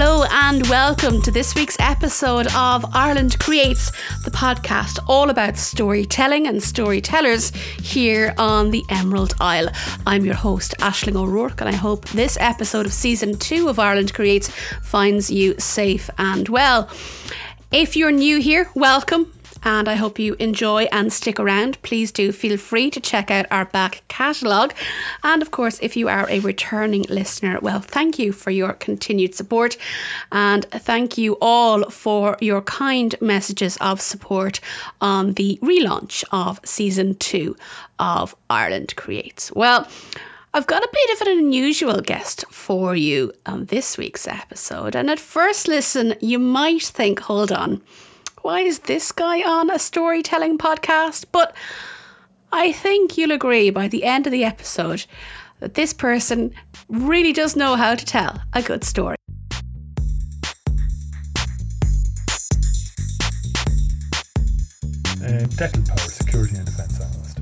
Hello and welcome to this week's episode of Ireland Creates, the podcast all about storytelling and storytellers here on the Emerald Isle. I'm your host, Ashling O'Rourke, and I hope this episode of season two of Ireland Creates finds you safe and well. If you're new here, welcome and I hope you enjoy and stick around. Please do feel free to check out our back catalogue. And of course, if you are a returning listener, well, thank you for your continued support. And thank you all for your kind messages of support on the relaunch of season two of Ireland Creates. Well, I've got a bit of an unusual guest for you on this week's episode. And at first listen, you might think, hold on why is this guy on a storytelling podcast? But I think you'll agree by the end of the episode that this person really does know how to tell a good story. Uh, Declan Power, Security and Defence Analyst.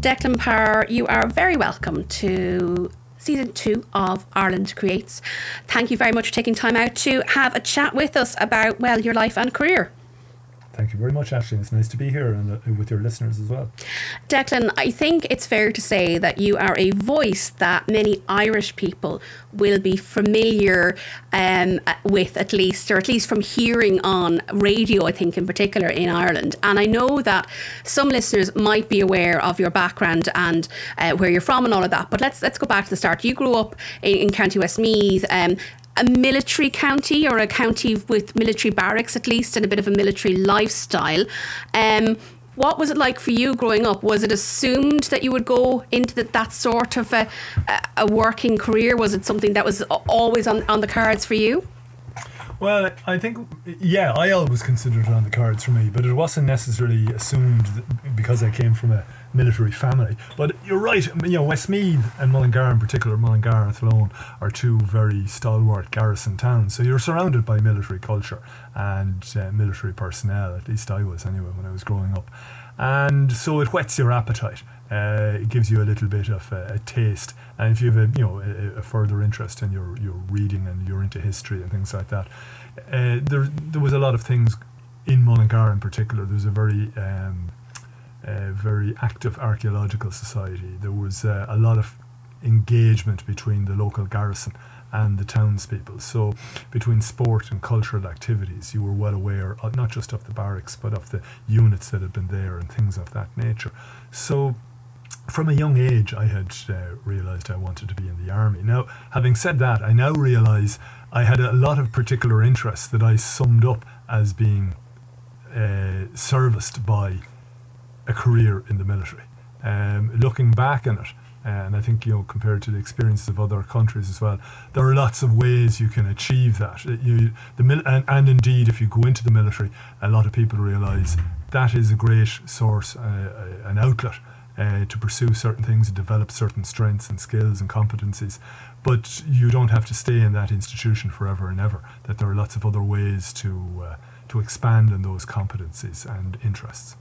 Declan Power, you are very welcome to season two of Ireland Creates. Thank you very much for taking time out to have a chat with us about, well, your life and career. Thank you very much, Ashley. It's nice to be here and uh, with your listeners as well. Declan, I think it's fair to say that you are a voice that many Irish people will be familiar um, with, at least, or at least from hearing on radio, I think, in particular in Ireland. And I know that some listeners might be aware of your background and uh, where you're from and all of that. But let's let's go back to the start. You grew up in, in County Westmeath. Um, a military county or a county with military barracks at least and a bit of a military lifestyle. Um, what was it like for you growing up? Was it assumed that you would go into the, that sort of a, a working career? Was it something that was always on, on the cards for you? Well, I think, yeah, I always considered it on the cards for me, but it wasn't necessarily assumed because I came from a military family. But you're right, you know, Westmeath and Mullingar in particular, Mullingar and Athlone, are two very stalwart garrison towns. So you're surrounded by military culture and uh, military personnel, at least I was anyway when I was growing up. And so it whets your appetite. Uh, it gives you a little bit of a, a, taste, and if you have a you know a, a, further interest in your your reading and you're into history and things like that, uh, there there was a lot of things in Mullingar in particular. There was a very um, a very active archaeological society. There was uh, a lot of engagement between the local garrison and the townspeople. So, between sport and cultural activities, you were well aware of, not just of the barracks but of the units that had been there and things of that nature. So, from a young age, I had uh, realised I wanted to be in the army. Now, having said that, I now realise I had a lot of particular interests that I summed up as being uh, serviced by a career in the military. Um, looking back on it, and I think you know compared to the experiences of other countries as well, there are lots of ways you can achieve that. You, the mil- and, and indeed, if you go into the military, a lot of people realise that is a great source, uh, uh, an outlet uh, to pursue certain things develop certain strengths and skills and competencies. But you don't have to stay in that institution forever and ever. That there are lots of other ways to uh, to expand on those competencies and interests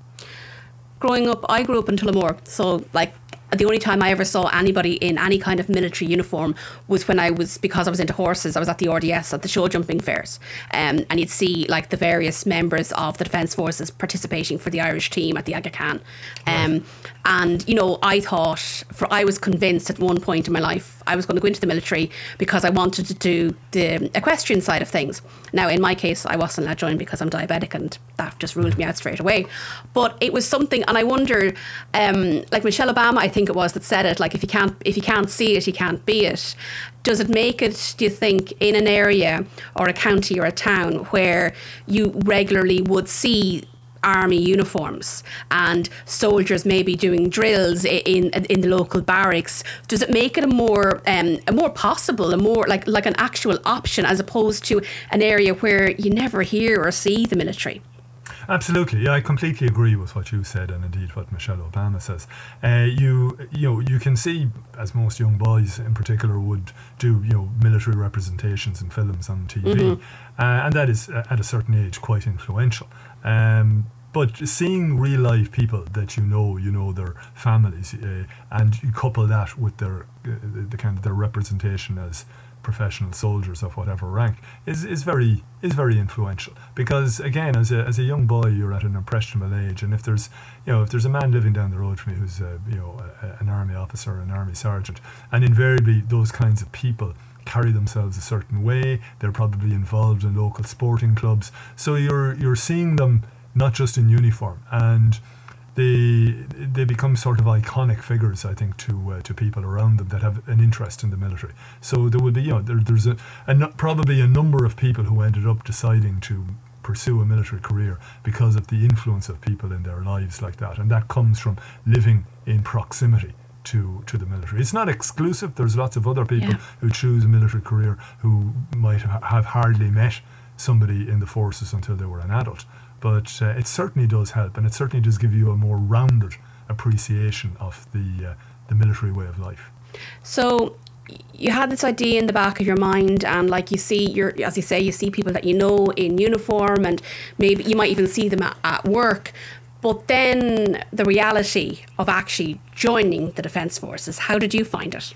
growing up, I grew up in Tullamore, so like the only time I ever saw anybody in any kind of military uniform was when I was because I was into horses. I was at the RDS at the show jumping fairs, um, and you'd see like the various members of the defence forces participating for the Irish team at the Aga Khan. Um, right. And you know, I thought for I was convinced at one point in my life I was going to go into the military because I wanted to do the equestrian side of things. Now, in my case, I wasn't allowed to join because I'm diabetic, and that just ruled me out straight away. But it was something, and I wonder, um, like Michelle Obama, I think it was that said it. Like if you can't if you can't see it, you can't be it. Does it make it? Do you think in an area or a county or a town where you regularly would see army uniforms and soldiers maybe doing drills in in the local barracks does it make it a more um, a more possible a more like like an actual option as opposed to an area where you never hear or see the military Absolutely, yeah, I completely agree with what you said, and indeed what Michelle Obama says. Uh, you, you know, you can see, as most young boys in particular would do, you know, military representations in films on TV, mm-hmm. uh, and that is uh, at a certain age quite influential. Um, but seeing real life people that you know, you know their families, uh, and you couple that with their uh, the, the kind of their representation as professional soldiers of whatever rank is, is very is very influential. Because again as a, as a young boy you're at an impressionable age and if there's you know if there's a man living down the road from you who's a, you know a, an army officer an army sergeant and invariably those kinds of people carry themselves a certain way they're probably involved in local sporting clubs so you're you're seeing them not just in uniform and they they become sort of iconic figures, I think, to uh, to people around them that have an interest in the military. So there would be, you know, there, there's a, a probably a number of people who ended up deciding to pursue a military career because of the influence of people in their lives like that, and that comes from living in proximity to, to the military. It's not exclusive. There's lots of other people yeah. who choose a military career who might have hardly met somebody in the forces until they were an adult. But uh, it certainly does help, and it certainly does give you a more rounded appreciation of the uh, the military way of life. So you had this idea in the back of your mind and like you see you're as you say you see people that you know in uniform and maybe you might even see them at, at work. But then the reality of actually joining the defence forces how did you find it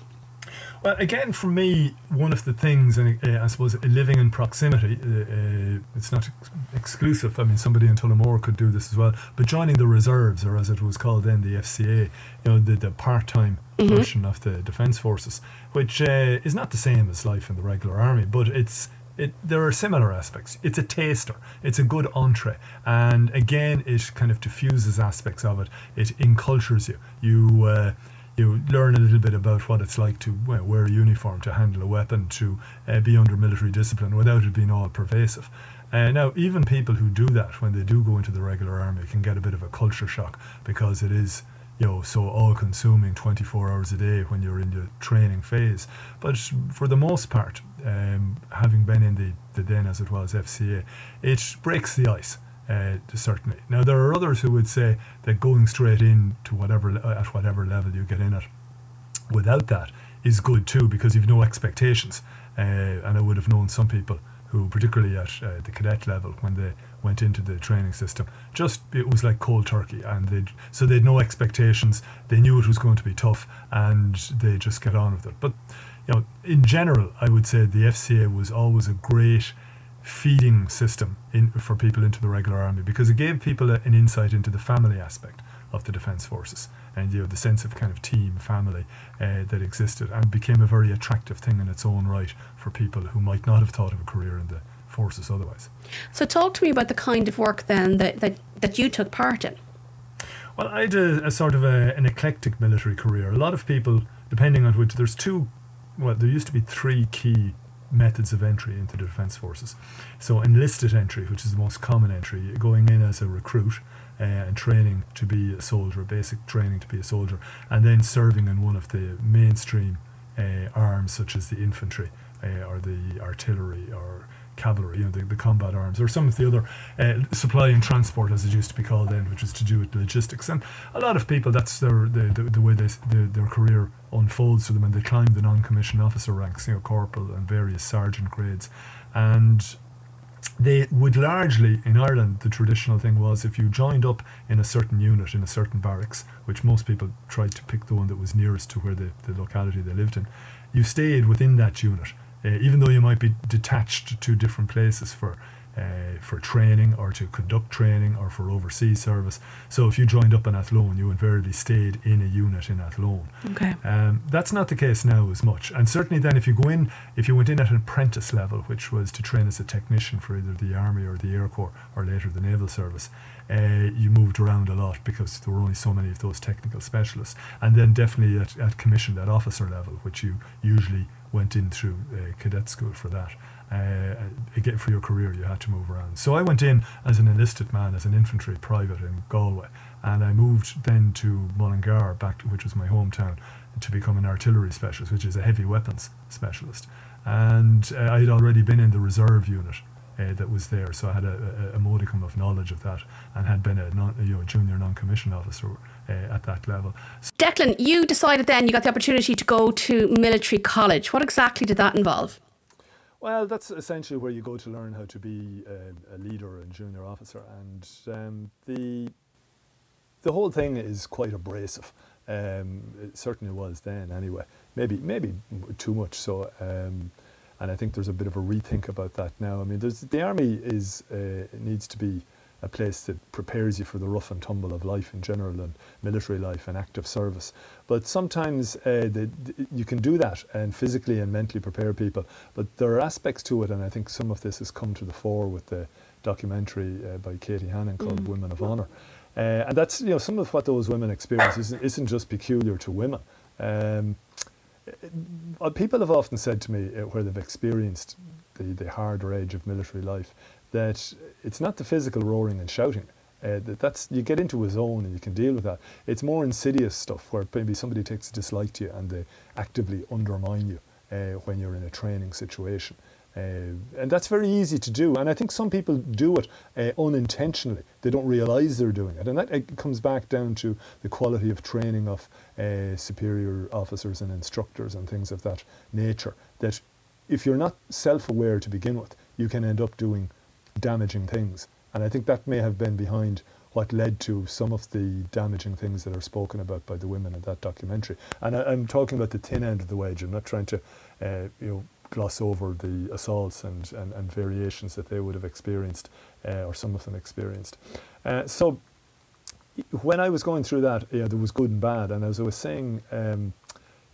well, again, for me, one of the things, and uh, I suppose living in proximity, uh, uh, it's not ex- exclusive. I mean, somebody in Tullamore could do this as well. But joining the reserves, or as it was called then, the FCA, you know, the, the part-time mm-hmm. version of the Defence Forces, which uh, is not the same as life in the regular army, but it's it, there are similar aspects. It's a taster. It's a good entree, and again, it kind of diffuses aspects of it. It encultures you. You uh, you learn a little bit about what it's like to wear a uniform, to handle a weapon, to uh, be under military discipline without it being all pervasive. Uh, now, even people who do that when they do go into the regular army can get a bit of a culture shock because it is, you know, so all-consuming 24 hours a day when you're in the training phase. But for the most part, um, having been in the, the then as it was FCA, it breaks the ice uh, certainly. Now there are others who would say that going straight in to whatever at whatever level you get in at, without that, is good too because you've no expectations. Uh, and I would have known some people who, particularly at uh, the cadet level, when they went into the training system, just it was like cold turkey, and they so they had no expectations. They knew it was going to be tough, and they just get on with it. But you know, in general, I would say the FCA was always a great feeding system in, for people into the regular army because it gave people a, an insight into the family aspect of the defence forces and you know the sense of kind of team family uh, that existed and became a very attractive thing in its own right for people who might not have thought of a career in the forces otherwise. So talk to me about the kind of work then that, that, that you took part in. Well, I had a, a sort of a, an eclectic military career. A lot of people, depending on which, there's two, well, there used to be three key methods of entry into the Defence Forces. So, enlisted entry, which is the most common entry, going in as a recruit uh, and training to be a soldier, basic training to be a soldier, and then serving in one of the mainstream uh, arms, such as the infantry uh, or the artillery or cavalry, you know, the, the combat arms, or some of the other uh, supply and transport, as it used to be called then, which is to do with logistics. And a lot of people, that's their the, the, the way they, the, their career unfolds for them, and they climb the non-commissioned officer ranks, you know, corporal and various sergeant grades, and they would largely in Ireland the traditional thing was if you joined up in a certain unit in a certain barracks which most people tried to pick the one that was nearest to where the, the locality they lived in you stayed within that unit uh, even though you might be detached to different places for uh, for training or to conduct training or for overseas service. So if you joined up in Athlone, you invariably stayed in a unit in Athlone. Okay. Um, that's not the case now as much. And certainly then if you go in, if you went in at an apprentice level, which was to train as a technician for either the Army or the Air Corps or later the Naval Service, uh, you moved around a lot because there were only so many of those technical specialists. And then definitely at, at commissioned at officer level, which you usually went in through uh, cadet school for that. Uh, again, for your career, you had to move around. So I went in as an enlisted man, as an infantry private in Galway, and I moved then to Mullingar, back to, which was my hometown, to become an artillery specialist, which is a heavy weapons specialist. And uh, I had already been in the reserve unit uh, that was there, so I had a, a, a, modicum of knowledge of that, and had been a, non, you know, junior non-commissioned officer uh, at that level. Declan, you decided then you got the opportunity to go to military college. What exactly did that involve? Well, that's essentially where you go to learn how to be a, a leader and junior officer, and um, the the whole thing is quite abrasive. Um, it certainly was then, anyway. Maybe maybe too much so. Um, and I think there's a bit of a rethink about that now. I mean, the army is uh, needs to be a place that prepares you for the rough and tumble of life in general and military life and active service. But sometimes uh, the, the, you can do that and physically and mentally prepare people. But there are aspects to it, and I think some of this has come to the fore with the documentary uh, by Katie Hannon called mm. Women of Honour. Uh, and that's you know some of what those women experience isn't, isn't just peculiar to women. Um, uh, people have often said to me uh, where they've experienced the, the harder edge of military life that it's not the physical roaring and shouting. Uh, that that's you get into a zone and you can deal with that. It's more insidious stuff where maybe somebody takes a dislike to you and they actively undermine you uh, when you're in a training situation. Uh, and that's very easy to do. And I think some people do it uh, unintentionally. They don't realize they're doing it. And that it comes back down to the quality of training of uh, superior officers and instructors and things of that nature. That if you're not self aware to begin with, you can end up doing damaging things. And I think that may have been behind what led to some of the damaging things that are spoken about by the women in that documentary. And I, am talking about the thin end of the wedge. I'm not trying to, uh, you know, gloss over the assaults and, and, and variations that they would have experienced, uh, or some of them experienced. Uh, so when I was going through that, yeah, there was good and bad. And as I was saying, um,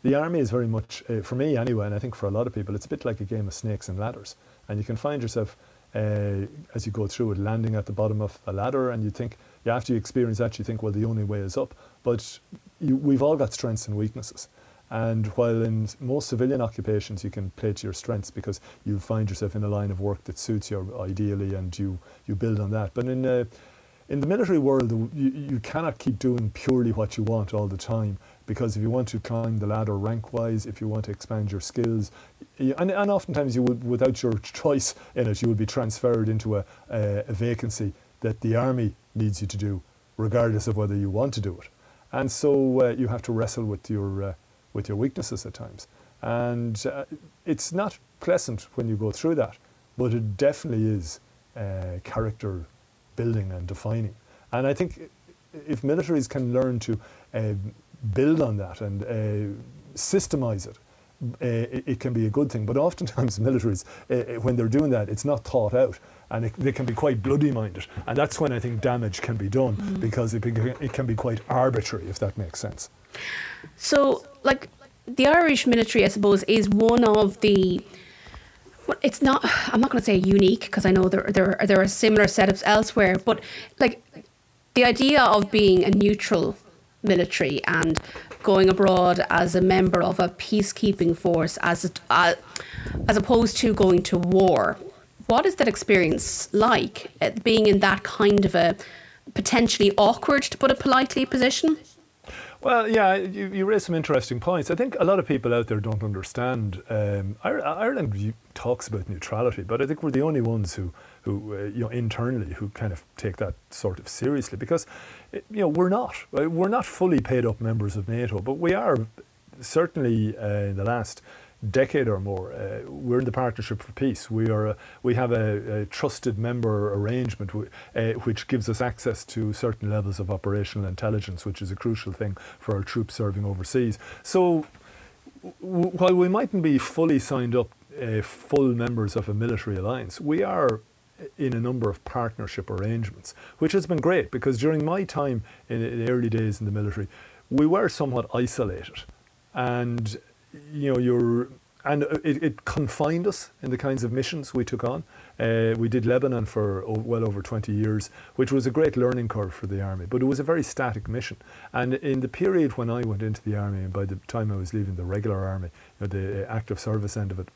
the army is very much, uh, for me anyway, and I think for a lot of people, it's a bit like a game of snakes and ladders. And you can find yourself uh, as you go through it, landing at the bottom of a ladder, and you think, yeah, after you experience that, you think, well, the only way is up. But you, we've all got strengths and weaknesses. And while in most civilian occupations you can play to your strengths because you find yourself in a line of work that suits you ideally and you, you build on that. But in, uh, in the military world, you, you cannot keep doing purely what you want all the time because if you want to climb the ladder rank wise, if you want to expand your skills, you, and, and oftentimes you would, without your choice in it, you would be transferred into a, a, a vacancy that the army needs you to do, regardless of whether you want to do it. And so uh, you have to wrestle with your, uh, with your weaknesses at times. And uh, it's not pleasant when you go through that, but it definitely is uh, character building and defining. And I think if militaries can learn to uh, build on that and uh, systemize it, uh, it, can be a good thing. But oftentimes, militaries, uh, uh, when they're doing that, it's not thought out. And it, they can be quite bloody minded. And that's when I think damage can be done mm. because it, it can be quite arbitrary, if that makes sense. So, like, the Irish military, I suppose, is one of the. Well, it's not. I'm not going to say unique because I know there there there are similar setups elsewhere. But like the idea of being a neutral military and going abroad as a member of a peacekeeping force as a, uh, as opposed to going to war. What is that experience like, uh, being in that kind of a potentially awkward, to put it politely, position? Well, yeah, you, you raise some interesting points. I think a lot of people out there don't understand. Um, Ireland talks about neutrality, but I think we're the only ones who who uh, you know internally who kind of take that sort of seriously because you know we're not we're not fully paid up members of NATO, but we are certainly uh, in the last decade or more, uh, we're in the Partnership for Peace. We are a, we have a, a, trusted member arrangement w- uh, which gives us access to certain levels of operational intelligence, which is a crucial thing for our troops serving overseas. So w- while we mightn't be fully signed up, uh, full members of a military alliance, we are in a number of partnership arrangements, which has been great because during my time in, the early days in the military, we were somewhat isolated. And, you know, you're, and it, it confined us in the kinds of missions we took on. Uh, we did Lebanon for well over 20 years, which was a great learning curve for the army, but it was a very static mission. And in the period when I went into the army, and by the time I was leaving the regular army, you know, the active service end of it,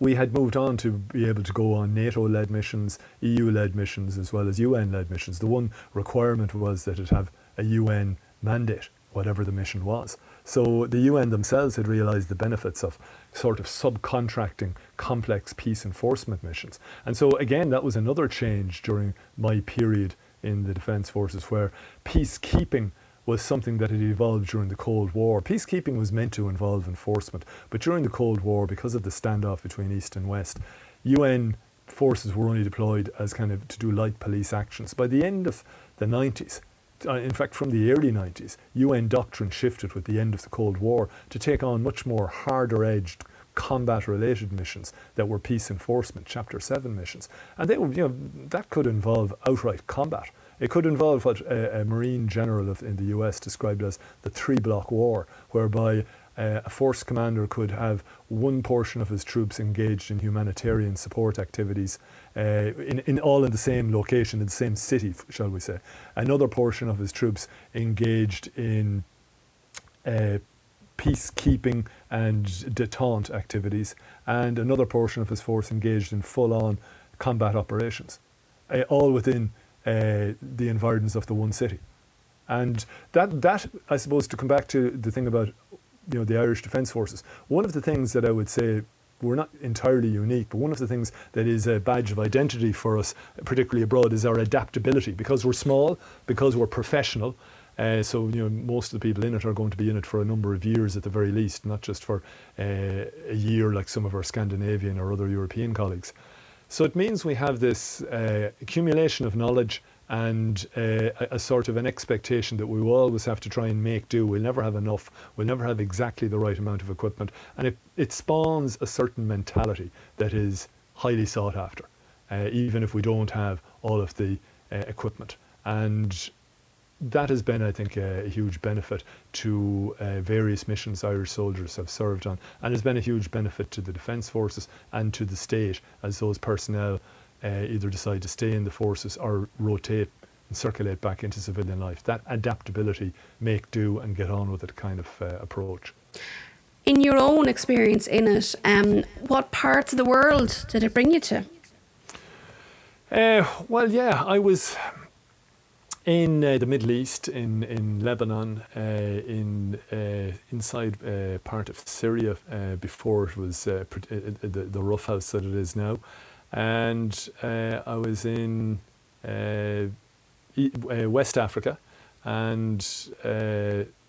we had moved on to be able to go on NATO led missions, EU led missions, as well as UN led missions. The one requirement was that it have a UN mandate, whatever the mission was. So the UN themselves had realised the benefits of sort of subcontracting complex peace enforcement missions. And so, again, that was another change during my period in the Defence Forces where peacekeeping was something that had evolved during the Cold War. Peacekeeping was meant to involve enforcement, but during the Cold War, because of the standoff between East and West, UN forces were only deployed as kind of to do light police actions. By the end of the 90s, uh, in fact, from the early 90s, UN doctrine shifted with the end of the Cold War to take on much more harder edged combat related missions that were peace enforcement, Chapter 7 missions. And they you know, that could involve outright combat. It could involve what a, a Marine general of, in the US described as the three block war, whereby uh, a force commander could have one portion of his troops engaged in humanitarian support activities, uh, in, in all in the same location, in the same city, shall we say. Another portion of his troops engaged in uh, peacekeeping and detente activities, and another portion of his force engaged in full on combat operations, uh, all within uh, the environs of the one city. And that, that, I suppose, to come back to the thing about you know, the Irish Defence Forces, one of the things that I would say we're not entirely unique, but one of the things that is a badge of identity for us, particularly abroad, is our adaptability. Because we're small, because we're professional, uh, so you know most of the people in it are going to be in it for a number of years at the very least, not just for uh, a year like some of our Scandinavian or other European colleagues. So it means we have this uh, accumulation of knowledge and uh, a, sort of an expectation that we will always have to try and make do. We'll never have enough. We'll never have exactly the right amount of equipment. And it, it spawns a certain mentality that is highly sought after, uh, even if we don't have all of the uh, equipment. And that has been, I think, a, a huge benefit to uh, various missions Irish soldiers have served on, and has been a huge benefit to the Defence Forces and to the state as those personnel uh, either decide to stay in the forces or rotate and circulate back into civilian life. That adaptability, make do and get on with it kind of uh, approach. In your own experience in it, um, what parts of the world did it bring you to? Uh, well, yeah, I was in uh, the Middle East, in in Lebanon, uh, in uh, inside uh, part of Syria uh, before it was uh, the, the rough house that it is now and I was in West Africa and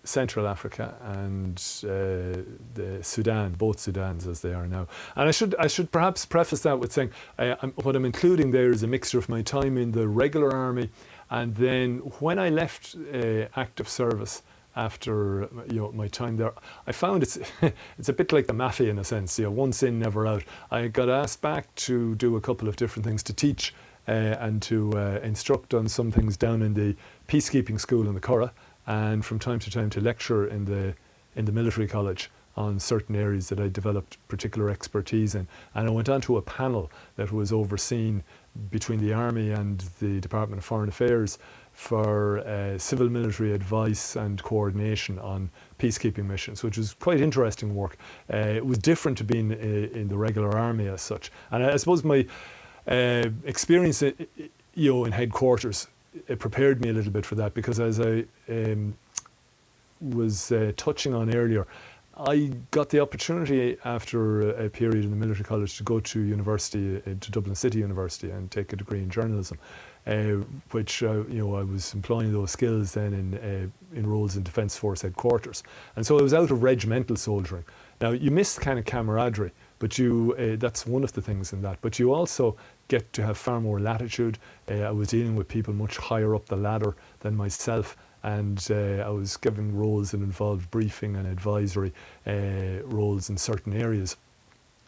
Central Africa and the Sudan, both Sudans as they are now. And I should I should perhaps preface that with saying I'm, what I'm including there is a mixture of my time in the regular army and then when I left uh, active service after you know my time there. I found it's it's a bit like the mafia in a sense. You know, once in, never out. I got asked back to do a couple of different things to teach uh, and to uh, instruct on some things down in the peacekeeping school in the Curragh, and from time to time to lecture in the in the military college on certain areas that I developed particular expertise in. And I went on to a panel that was overseen between the Army and the Department of Foreign Affairs for uh, civil military advice and coordination on peacekeeping missions, which was quite interesting work. Uh, it was different to being in, uh, in the regular army as such. And I, I suppose my uh, experience uh, you know, in headquarters prepared me a little bit for that because as I um, was uh, touching on earlier, I got the opportunity after a period in the military college to go to university, to Dublin City University, and take a degree in journalism uh, which uh, you know I was employing those skills then in uh, in roles in Defence Force headquarters, and so I was out of regimental soldiering. Now you miss kind of camaraderie, but you uh, that's one of the things in that. But you also get to have far more latitude. Uh, I was dealing with people much higher up the ladder than myself. And uh, I was given roles that involved briefing and advisory roles in certain areas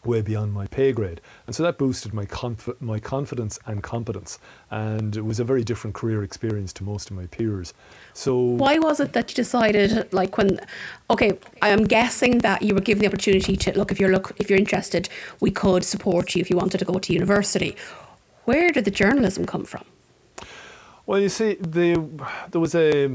way beyond my pay grade. And so that boosted my, conf- my confidence and competence. And it was a very different career experience to most of my peers. So why was it that you decided like when okay, I am guessing that you were given the opportunity to look if you're look if you're interested, we could support you if you wanted to go to university. Where did the journalism come from? Well, you see, the, there was a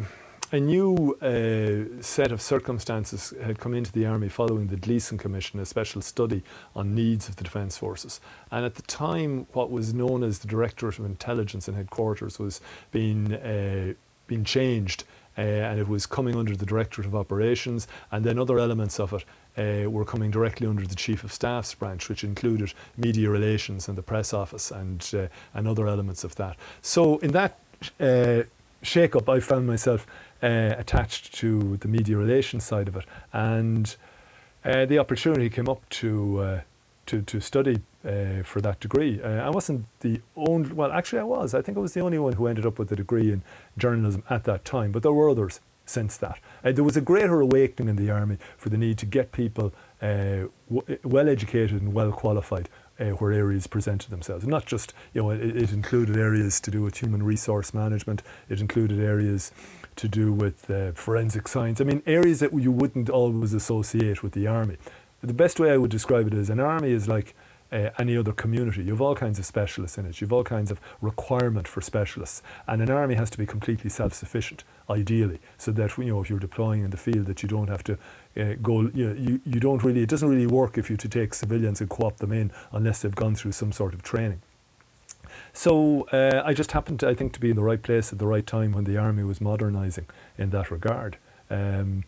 a new uh, set of circumstances had come into the army following the Gleeson Commission, a special study on needs of the Defence Forces. And at the time, what was known as the Directorate of Intelligence and Headquarters was being, uh, being changed. Uh, and it was coming under the Directorate of Operations, and then other elements of it uh, were coming directly under the Chief of Staff's branch, which included media relations and the press office and, uh, and other elements of that. So, in that uh, shake up, I found myself uh, attached to the media relations side of it, and uh, the opportunity came up to uh, to to study uh, for that degree. Uh, I wasn't the only well, actually I was. I think I was the only one who ended up with a degree in journalism at that time, but there were others. since that. Uh, there was a greater awakening in the army for the need to get people uh, w- well educated and well qualified uh, where areas presented themselves. Not just, you know, it, it, included areas to do with human resource management, it included areas to do with uh, forensic science. I mean, areas that you wouldn't always associate with the army. The best way I would describe it is an army is like uh, any other community. You have all kinds of specialists in it. You have all kinds of requirement for specialists, and an army has to be completely self-sufficient, ideally, so that you know if you're deploying in the field, that you don't have to uh, go. You, know, you you don't really. It doesn't really work if you to take civilians and co-opt them in unless they've gone through some sort of training. So uh, I just happened, to, I think, to be in the right place at the right time when the army was modernising in that regard. Um,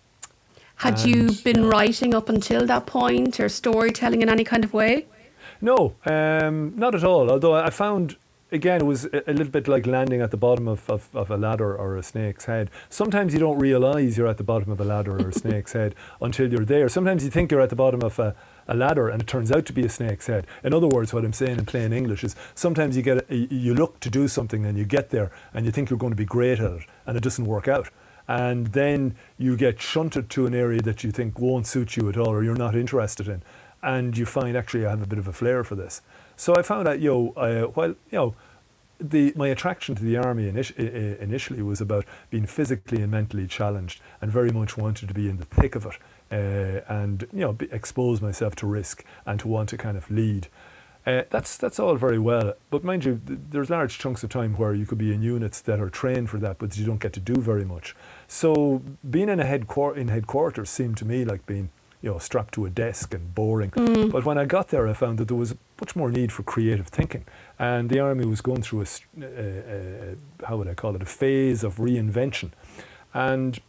Had you been writing up until that point, or storytelling in any kind of way? No, um, not at all. Although I found again, it was a, little bit like landing at the bottom of, of, of, a ladder or a snake's head. Sometimes you don't realize you're at the bottom of a ladder or a snake's head until you're there. Sometimes you think you're at the bottom of a, a ladder and it turns out to be a snake's head. In other words, what I'm saying in plain English is sometimes you get a, you look to do something and you get there and you think you're going to be great at it and it doesn't work out. And then you get shunted to an area that you think won't suit you at all or you're not interested in. And you find actually I have a bit of a flair for this. So I found out, yo, uh, while, you know, the, my attraction to the army init- initially was about being physically and mentally challenged and very much wanted to be in the thick of it uh, and you know be, expose myself to risk and to want to kind of lead. Uh, that's that's all very well, but mind you, th- there's large chunks of time where you could be in units that are trained for that, but you don't get to do very much. So being in a headquarter in headquarters seemed to me like being you know, strapped to a desk and boring. Mm. But when I got there, I found that there was much more need for creative thinking. And the army was going through a, a, a how would I call it, a phase of reinvention. And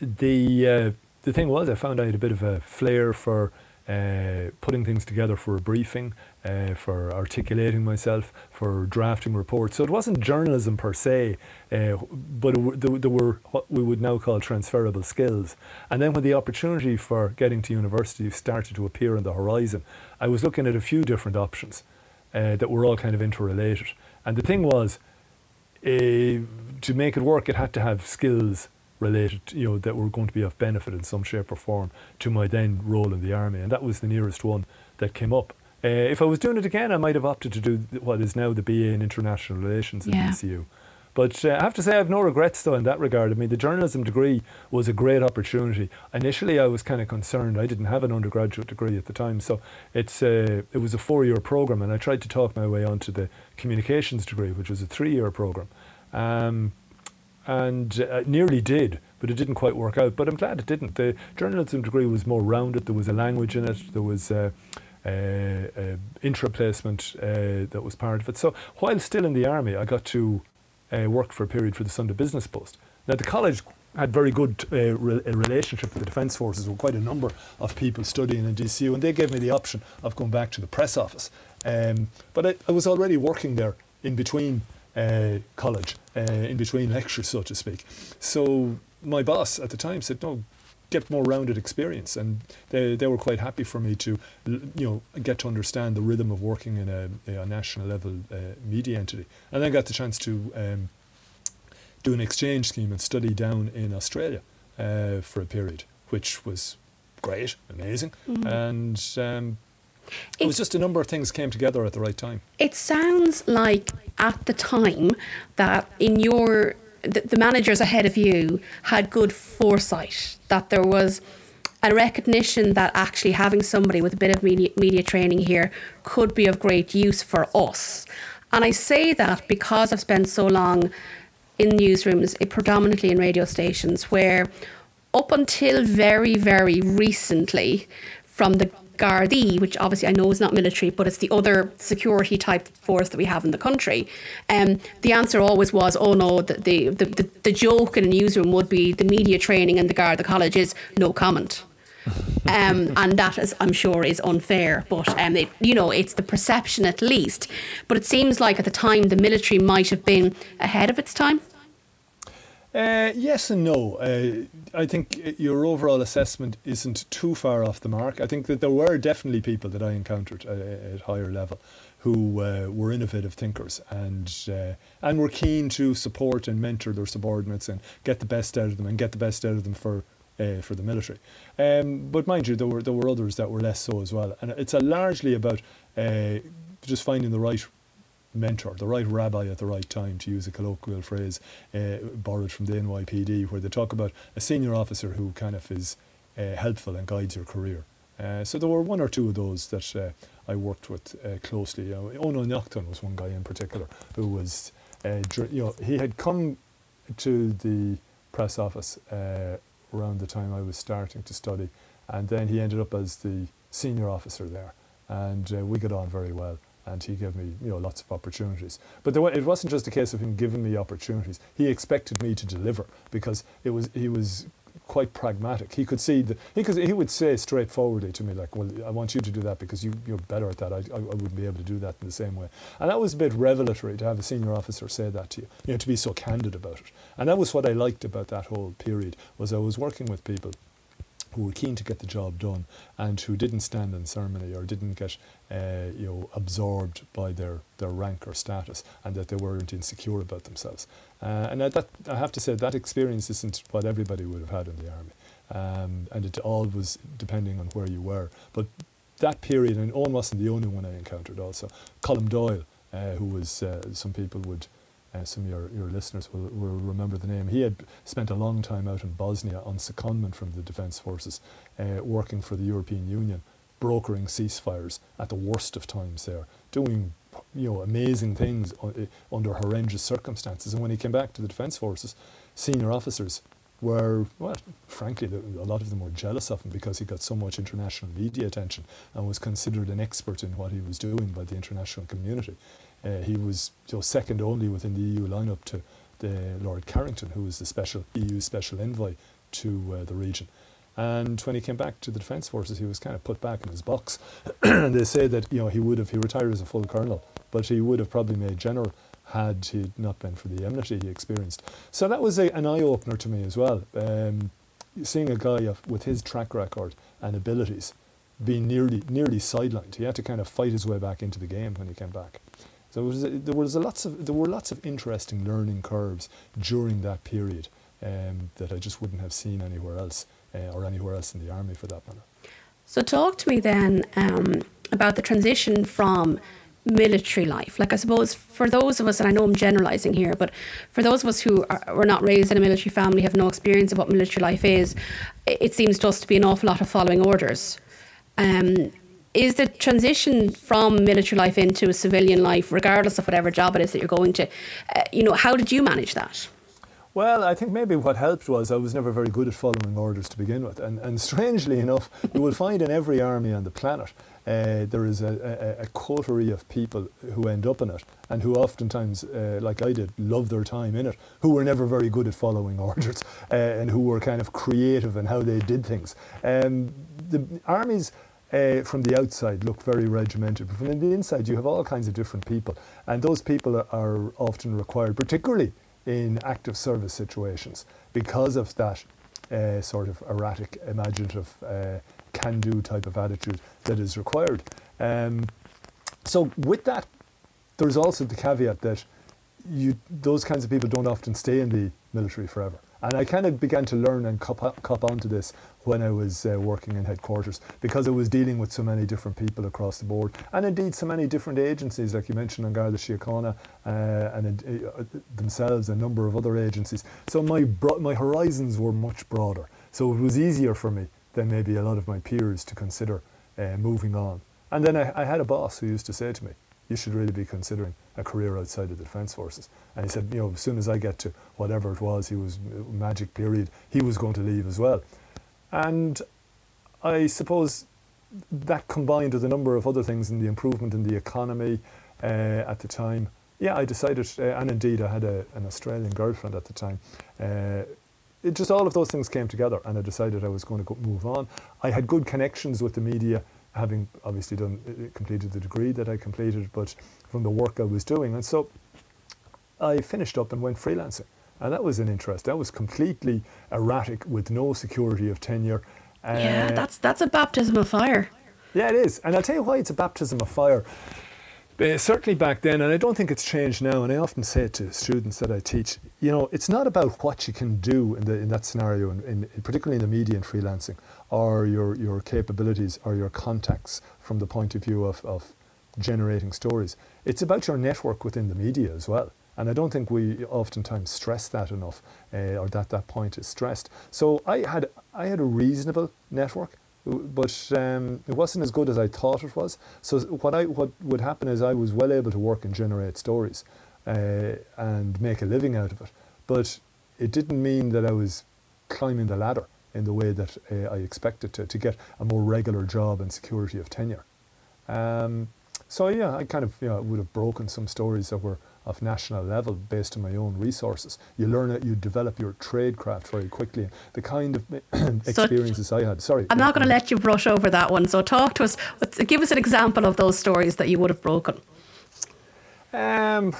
the, uh, the thing was, I found I had a bit of a flair for uh, putting things together for a briefing, uh, for articulating myself, for drafting reports. So it wasn't journalism per se, uh, but there, there, were what we would now call transferable skills. And then when the opportunity for getting to university started to appear on the horizon, I was looking at a few different options uh, that were all kind of interrelated. And the thing was, uh, to make it work, it had to have skills related, you know, that were going to be of benefit in some shape or form to my then role in the army, and that was the nearest one that came up. Uh, if I was doing it again, I might have opted to do what is now the BA in International Relations at yeah. DCU. But uh, I have to say, I have no regrets though in that regard. I mean, the journalism degree was a great opportunity. Initially, I was kind of concerned. I didn't have an undergraduate degree at the time, so it's uh, it was a four-year program, and I tried to talk my way onto the communications degree, which was a three-year program. Um, and uh, nearly did, but it didn't quite work out. But I'm glad it didn't. The journalism degree was more rounded. There was a language in it. There was uh, uh, uh, uh, that was part of it. So while still in the army, I got to uh, work for a period for the Sunday Business Post. Now the college had very good uh, re- relationship with the Defence Forces. There were quite a number of people studying in DCU, and they gave me the option of going back to the press office. Um, but I, I was already working there in between uh, college uh, in between lectures, so to speak. So my boss at the time said, "No, get more rounded experience," and they they were quite happy for me to, you know, get to understand the rhythm of working in a, a national level uh, media entity, and then got the chance to. Um, do an exchange scheme and study down in Australia uh, for a period, which was great, amazing, mm-hmm. and um, it was just a number of things came together at the right time. It sounds like at the time that in your the, the managers ahead of you had good foresight that there was a recognition that actually having somebody with a bit of media, media training here could be of great use for us. And I say that because I've spent so long in newsrooms, eh, predominantly in radio stations, where up until very, very recently, from the Gardaí, which obviously I know is not military, but it's the other security type force that we have in the country. Um, the answer always was, oh no, the, the, the, the, joke in a newsroom would be the media training in the Garda College is no comment. um, and that is, I'm sure, is unfair. But um, it, you know, it's the perception at least. But it seems like at the time the military might have been ahead of its time. Uh, yes and no. Uh, I think your overall assessment isn't too far off the mark. I think that there were definitely people that I encountered uh, at higher level who uh, were innovative thinkers and uh, and were keen to support and mentor their subordinates and get the best out of them and get the best out of them for uh, for the military. Um, but mind you, there were there were others that were less so as well. And it's largely about just finding the right mentor, the right rabbi at the right time, to use a colloquial phrase uh, borrowed from the NYPD, where they talk about a senior officer who kind of is uh, helpful and guides your career. Uh, so there were one or two of those that uh, I worked with uh, closely. You know, Owen Naughton was one guy in particular who was, uh, you know, he had come to the press office around the time I was starting to study, and then he ended up as the senior officer there, and we got on very well and he gave me you know lots of opportunities. But it wasn't just a case of him giving me opportunities. He expected me to deliver because it was he was quite pragmatic. He could see that he could he would say straightforwardly to me like, "Well, I want you to do that because you you're better at that. I, I, I wouldn't be able to do that in the same way." And that was a bit revelatory to have a senior officer say that to you. You know, to be so candid about it. And that was what I liked about that whole period was I was working with people who were keen to get the job done and who didn't stand in ceremony or didn't get uh, you know absorbed by their, their rank or status and that they weren't insecure about themselves. Uh, and that I have to say that experience isn't what everybody would have had in the army. Um, and it all was depending on where you were. But that period, and Owen wasn't the only one I encountered also. Colm Doyle, uh, who was, uh, some people would uh, some of your, your listeners will, will remember the name. He had spent a long time out in Bosnia on secondment from the Defence Forces, uh, working for the European Union, brokering ceasefires at the worst of times there, doing you know amazing things uh, under horrendous circumstances. And when he came back to the Defence Forces, senior officers were, well, frankly, a lot of them were jealous of him because he got so much international media attention and was considered an expert in what he was doing by the international community. Uh, he was you know, second only within the EU lineup to the Lord Carrington, who was the special EU special envoy to uh, the region. And when he came back to the Defence Forces, he was kind of put back in his box. and they say that you know he would have he retired as a full colonel, but he would have probably made general had he not been for the enmity he experienced. So that was a, an eye opener to me as well. Um, seeing a guy of, with his track record and abilities being nearly nearly sidelined, he had to kind of fight his way back into the game when he came back. So was, there was lots of there were lots of interesting learning curves during that period um, that I just wouldn't have seen anywhere else uh, or anywhere else in the army for that matter. So talk to me then um, about the transition from military life. Like I suppose for those of us, and I know I'm generalising here, but for those of us who are, were not raised in a military family, have no experience of what military life is, it seems to us to be an awful lot of following orders. Um, is the transition from military life into a civilian life, regardless of whatever job it is that you're going to, uh, you know, how did you manage that? Well, I think maybe what helped was I was never very good at following orders to begin with. And, and strangely enough, you will find in every army on the planet, uh, there is a, a, a, coterie of people who end up in it and who oftentimes, uh, like I did, love their time in it, who were never very good at following orders uh, and who were kind of creative in how they did things. Um, the armies uh, from the outside look very regimented, but from the inside you have all kinds of different people, and those people are, often required, particularly in active service situations, because of that uh, sort of erratic, imaginative, uh, can-do type of attitude that is required. Um, so with that, there's also the caveat that you those kinds of people don't often stay in the military forever. And I kind of began to learn and cop, cop onto this when I was uh, working in headquarters because I was dealing with so many different people across the board and indeed so many different agencies, like you mentioned, An Garda Síochána uh, and uh, themselves, a number of other agencies. So my, bro- my horizons were much broader. So it was easier for me than maybe a lot of my peers to consider uh, moving on. And then I, I had a boss who used to say to me, you should really be considering a career outside of the Defence Forces. And he said, you know, as soon as I get to whatever it was, he was magic period, he was going to leave as well. And I suppose that combined with a number of other things in the improvement in the economy uh, at the time, yeah, I decided, uh, and indeed I had a, an Australian girlfriend at the time. Uh, it just all of those things came together, and I decided I was going to go, move on. I had good connections with the media having obviously done uh, completed the degree that I completed, but from the work I was doing, and so I finished up and went freelancing. And that was an interest. That was completely erratic with no security of tenure. Yeah, uh, that's that's a baptism of fire. Yeah, it is. And I'll tell you why it's a baptism of fire. Uh, certainly back then, and I don't think it's changed now. And I often say it to students that I teach, you know, it's not about what you can do in, the, in that scenario, in, in, particularly in the media and freelancing, or your, your capabilities or your contacts from the point of view of, of generating stories. It's about your network within the media as well. And I don't think we oftentimes stress that enough, uh, or that that point is stressed. So I had I had a reasonable network but um, it wasn't as good as I thought it was. So what I what would happen is I was well able to work and generate stories uh, and make a living out of it, but it didn't mean that I was climbing the ladder in the way that uh, I expected to to get a more regular job and security of tenure. Um, so yeah, I kind of you know, would have broken some stories that were of national level based on my own resources. You learn it, you develop your trade craft very quickly. The kind of experiences so I had. Sorry. I'm not going to let you brush over that one. So talk to us, give us an example of those stories that you would have broken. Um,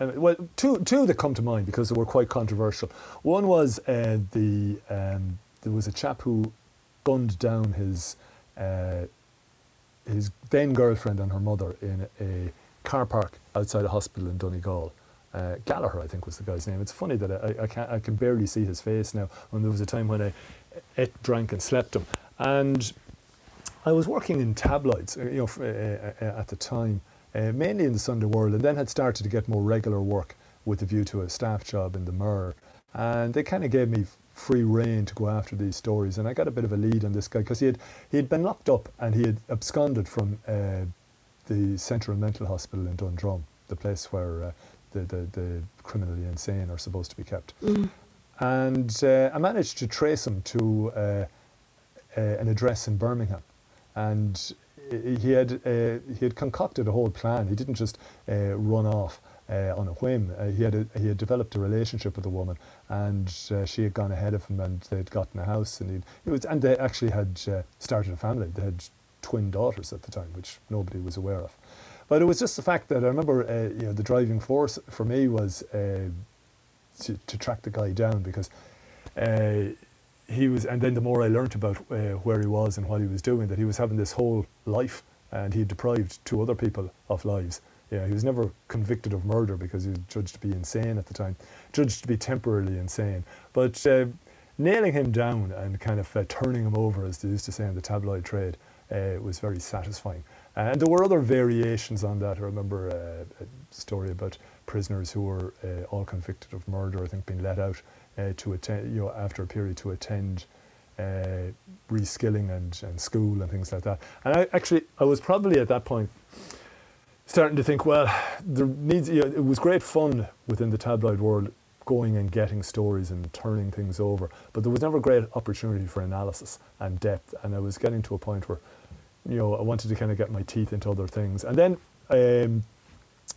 uh, well, two, two that come to mind because they were quite controversial. One was uh, the, um, there was a chap who gunned down his, uh, his then girlfriend and her mother in a car park outside a hospital in Donegal. Uh, Gallagher, I think was the guy's name. It's funny that I, I, can, I can barely see his face now. When there was a time when I ate, drank, and slept him, and I was working in tabloids, uh, you know, uh, uh, at the time, uh, mainly in the Sunday World, and then had started to get more regular work with a view to a staff job in the Mirror. And they kind of gave me free rein to go after these stories, and I got a bit of a lead on this guy because he had he had been locked up and he had absconded from uh, the Central Mental Hospital in Dundrum, the place where uh, the, the, the, criminally insane are supposed to be kept. Mm. And uh, I managed to trace him to uh, uh an address in Birmingham. And he had, uh, he had concocted a whole plan. He didn't just uh, run off. Uh, on a whim. Uh, he had a, he had developed a relationship with a woman, and uh, she had gone ahead of him, and they'd gotten a house, and he was, and they actually had started a family. They had twin daughters at the time, which nobody was aware of. But it was just the fact that I remember, uh, you know, the driving force for me was uh, to, to, track the guy down because uh, he was, and then the more I learnt about uh, where he was and what he was doing, that he was having this whole life and he deprived two other people of lives. Yeah, he was never convicted of murder because he was judged to be insane at the time, judged to be temporarily insane. But uh, nailing him down and kind of uh, turning him over, as they used to say in the tabloid trade, uh, was very satisfying. And there were other variations on that. I remember uh, a story about prisoners who were uh, all convicted of murder, I think, being let out uh, to attend, you know, after a period to attend reskilling and, and school and things like that. And I actually, I was probably at that point starting to think, well, there needs, you know, it was great fun within the tabloid world going and getting stories and turning things over. But there was never great opportunity for analysis and depth. And I was getting to a point where, you know, I wanted to kind of get my teeth into other things. And then um,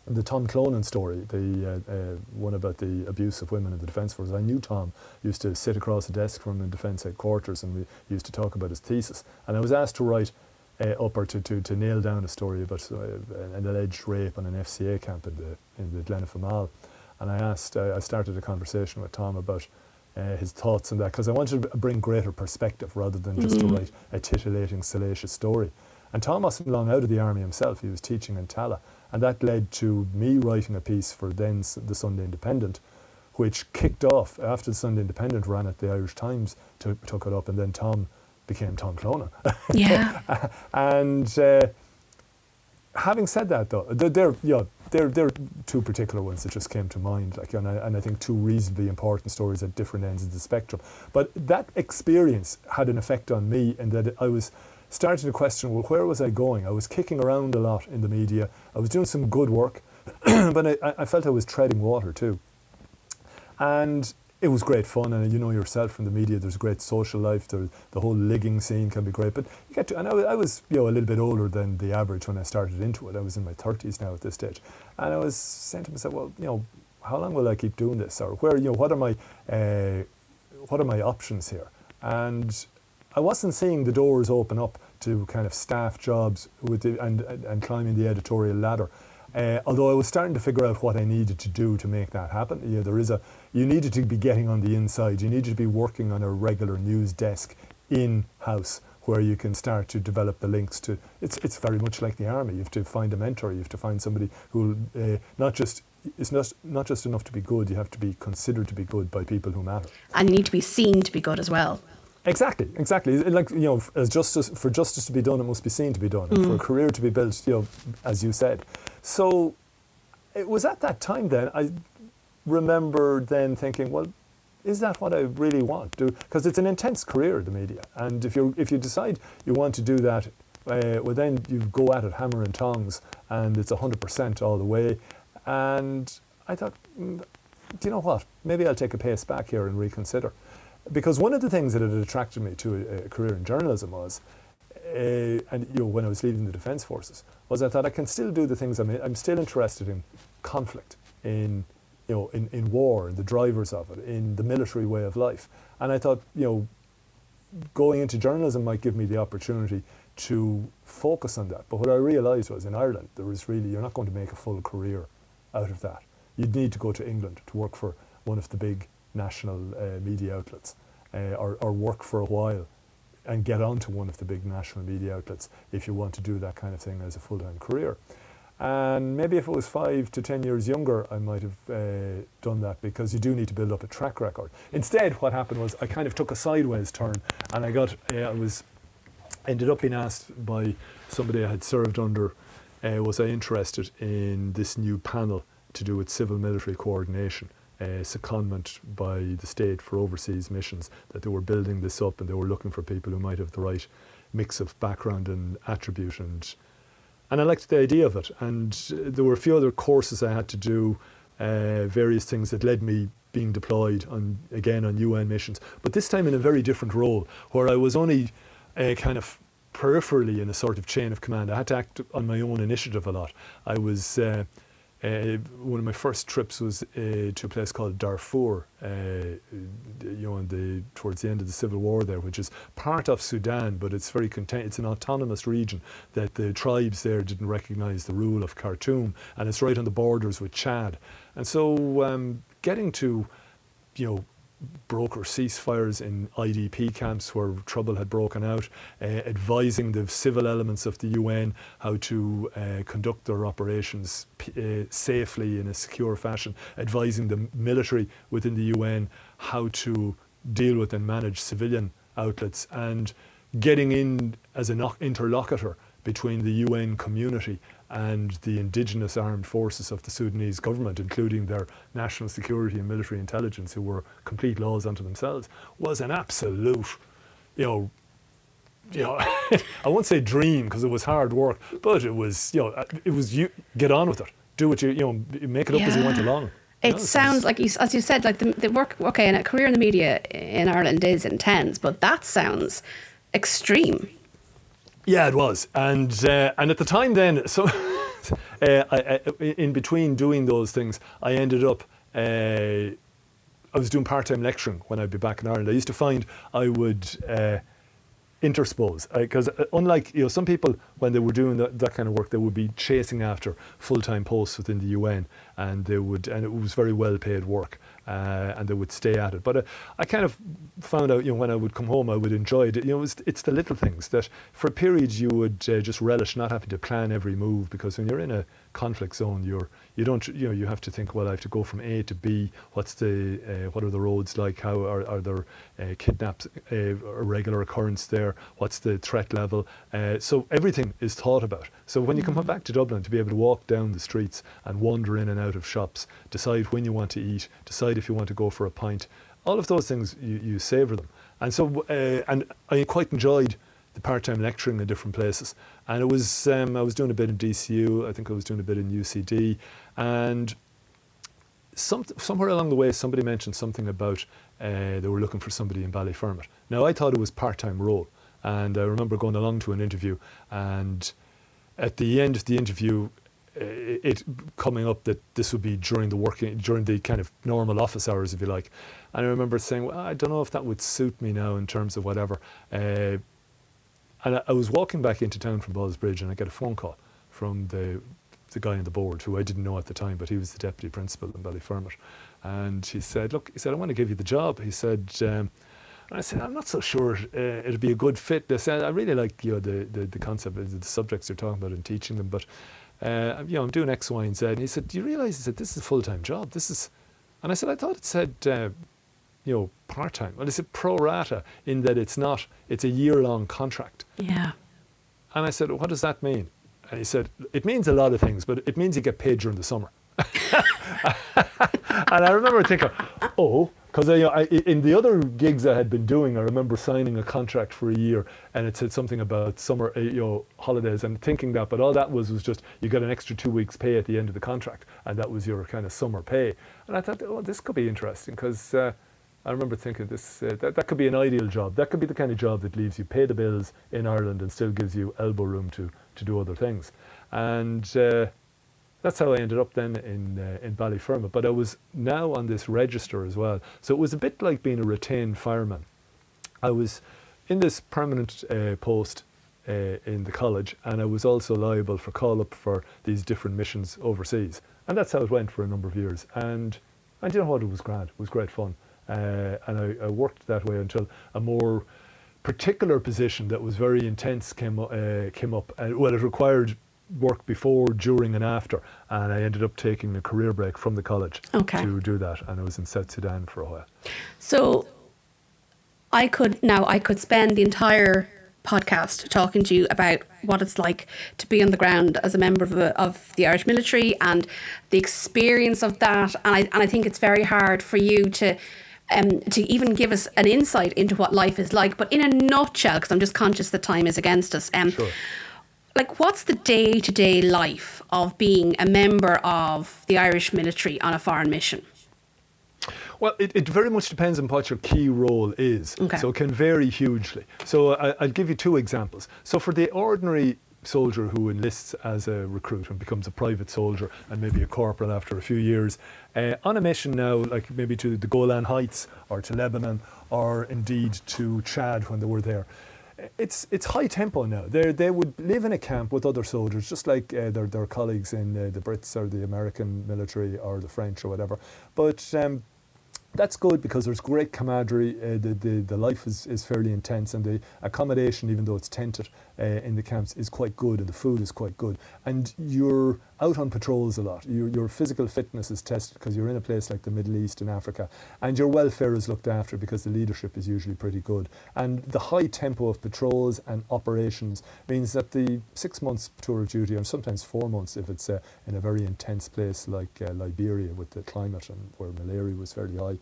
the Tom Clonan story, the uh, uh, one about the abuse of women in the Defence Force. I knew Tom used to sit across a desk from in Defence headquarters, and we used to talk about his thesis. And I was asked to write uh, up or to, to, to nail down a story about uh, an alleged rape on an FCA camp in the in the Glen Imaal. And I asked, uh, I started a conversation with Tom about uh, his thoughts on that because I wanted to bring greater perspective rather than just mm-hmm. to write a titillating, salacious story. And Tom wasn't long out of the army himself. He was teaching in Tallaght. And that led to me writing a piece for then the Sunday Independent, which kicked off after the Sunday Independent ran at the Irish Times, to, took it up, and then Tom became Tom Clonan. Yeah. and uh, having said that, though, they're, they're, you know, they're, they're two particular ones that just came to mind, like, and I, and I think two reasonably important stories at different ends of the spectrum. But that experience had an effect on me in that I was starting to question, well, where was I going? I was kicking around a lot in the media. I was doing some good work, but I, I felt I was treading water too. And it was great fun, and you know yourself from the media. There's great social life. There, the whole ligging scene can be great, but you get to. And I, I was, you know, a little bit older than the average when I started into it. I was in my thirties now at this stage, and I was saying to myself, well, you know, how long will I keep doing this, or where, you know, what are my, uh, what are my options here? And I wasn't seeing the doors open up to kind of staff jobs with the, and, and climbing the editorial ladder. Uh, although I was starting to figure out what I needed to do to make that happen. You know, there is a you needed to be getting on the inside. You needed to be working on a regular news desk in house where you can start to develop the links to. It's it's very much like the army. You have to find a mentor. You have to find somebody who uh, not just it's not not just enough to be good. You have to be considered to be good by people who matter. And you need to be seen to be good as well. Exactly, exactly. Like you know, as justice for justice to be done, it must be seen to be done. And for a career to be built, you know, as you said. So it was at that time then I remember then thinking, well, is that what I really want? Do because it's an intense career, the media, and if you if you decide you want to do that, uh, well then you go at it hammer and tongs, and it's hundred percent all the way. And I thought, mm, do you know what? Maybe I'll take a pace back here and reconsider, because one of the things that had attracted me to a, a career in journalism was. Uh, and you know, when I was leaving the defence forces, was I thought I can still do the things I'm. I'm still interested in conflict, in you know, in, in war, in the drivers of it, in the military way of life. And I thought, you know, going into journalism might give me the opportunity to focus on that. But what I realised was in Ireland, there was really, you're not going to make a full career out of that. You'd need to go to England to work for one of the big national uh, media outlets uh, or, or work for a while and get onto one of the big national media outlets if you want to do that kind of thing as a full-time career. And maybe if it was five to ten years younger, I might have uh, done that because you do need to build up a track record. Instead, what happened was I kind of took a sideways turn, and I got uh, I was ended up being asked by somebody I had served under, uh, was I interested in this new panel to do with civil military coordination, uh, secondment by the state for overseas missions, that they were building this up and they were looking for people who might have the right mix of background and attribute and and I liked the idea of it. And there were a few other courses I had to do, uh, various things that led me being deployed on again on UN missions, but this time in a very different role, where I was only uh, kind of peripherally in a sort of chain of command. I had to act on my own initiative a lot. I was uh, uh, one of my first trips was uh, to a place called Darfur, uh, you know, the, towards the end of the civil war there, which is part of Sudan, but it's very content. It's an autonomous region that the tribes there didn't recognise the rule of Khartoum, and it's right on the borders with Chad. And so, um, getting to, you know, broker ceasefires in IDP camps where trouble had broken out, uh, advising the civil elements of the UN how to uh, conduct their operations p- uh, safely in a secure fashion, advising the military within the UN how to deal with and manage civilian outlets, and getting in as an interlocutor between the UN community and the indigenous armed forces of the Sudanese government, including their national security and military intelligence, who were complete laws unto themselves, was an absolute, you know, you know, I won't say dream because it was hard work, but it was, you know, it was you get on with it, do what you, you know, make it up yeah. as you went along. It no, sounds like, you, as you said, like the, the work. Okay, and a career in the media in Ireland is intense, but that sounds extreme. Yeah, it was, and uh, and at the time then, so uh, I, I, in between doing those things, I ended up. Uh, I was doing part-time lecturing when I'd be back in Ireland. I used to find I would uh, interspose because uh, unlike you know some people when they were doing that, that kind of work, they would be chasing after full-time posts within the UN, and they would and it was very well-paid work uh, and they would stay at it. But uh, I kind of found out, you know, when I would come home, I would enjoy it. You know, it's, it's the little things that for a period you would uh, just relish not having to plan every move because when you're in a conflict zone, you're you don't you know you have to think well I have to go from A to B. What's the uh, what are the roads like? How are, are there uh, kidnaps uh, a regular occurrence there? What's the threat level? Uh, so everything is thought about. So when you come back to Dublin, to be able to walk down the streets and wander in and out of shops, decide when you want to eat, decide if you want to go for a pint, all of those things you, you savour them. And so uh, and I quite enjoyed the part-time lecturing in different places. And it was um, I was doing a bit in DCU. I think I was doing a bit in UCD, and some, somewhere along the way, somebody mentioned something about uh, they were looking for somebody in Ballyfermot. Now I thought it was part-time role, and I remember going along to an interview, and at the end of the interview, uh, it coming up that this would be during the working during the kind of normal office hours, if you like. And I remember saying, well, I don't know if that would suit me now in terms of whatever. Uh, and I, I, was walking back into town from Ballsbridge and I get a phone call from the the guy on the board who I didn't know at the time, but he was the deputy principal in Ballyfermot. And he said, Look, he said, I want to give you the job. He said, um, and I said, I'm not so sure uh, it'll be a good fit. I said, I really like you know, the, the, the concept, of the subjects you're talking about and teaching them, but uh, you know, I'm doing X, Y, and Z. And he said, Do you realise? He said, This is a full time job. This is, and I said, I thought it said, uh, you know, part time. Well, it's a pro rata in that it's not, it's a year long contract. Yeah. And I said, What does that mean? And he said, It means a lot of things, but it means you get paid during the summer. and I remember thinking, Oh, because you know, in the other gigs I had been doing, I remember signing a contract for a year, and it said something about summer, uh, you know, holidays, and thinking that. But all that was was just you got an extra two weeks' pay at the end of the contract, and that was your kind of summer pay. And I thought, oh, this could be interesting because. Uh, I remember thinking this uh, that, that could be an ideal job. That could be the kind of job that leaves you pay the bills in Ireland and still gives you elbow room to to do other things. And uh, that's how I ended up then in uh, in Ballyfermot. But I was now on this register as well, so it was a bit like being a retained fireman. I was in this permanent uh, post uh, in the college, and I was also liable for call up for these different missions overseas, and that's how it went for a number of years. And and you know what, it was grand. It was great fun, uh, and I, I, worked that way until a more particular position that was very intense came uh, came up. And well, it required work before, during, and after. And I ended up taking a career break from the college okay. to do that. And I was in South Sudan for a while. So I could now I could spend the entire podcast talking to you about what it's like to be on the ground as a member of, a, of the Irish military and the experience of that. And I, and I think it's very hard for you to. Um, to even give us an insight into what life is like, but in a nutshell, because I'm just conscious that time is against us. Um, sure like what's the day to day life of being a member of the Irish military on a foreign mission? Well, it, it very much depends on what your key role is. Okay. So it can vary hugely. So I, I'll give you two examples. So for the ordinary soldier who enlists as a recruit and becomes a private soldier and maybe a corporal after a few years uh, on a mission now, like maybe to the Golan Heights or to Lebanon or indeed to Chad when they were there it's it's high tempo now. They they would live in a camp with other soldiers, just like uh, their their colleagues in uh, the Brits or the American military or the French or whatever. But um, that's good because there's great camaraderie. Uh, the, the the life is, is fairly intense, and the accommodation, even though it's tented uh, in the camps, is quite good, and the food is quite good. And you're out on patrols a lot. Your, your physical fitness is tested because you're in a place like the Middle East and Africa, and your welfare is looked after because the leadership is usually pretty good. And the high tempo of patrols and operations means that the six months tour of duty, or sometimes four months if it's uh, in a very intense place like uh, Liberia with the climate and where malaria was fairly high,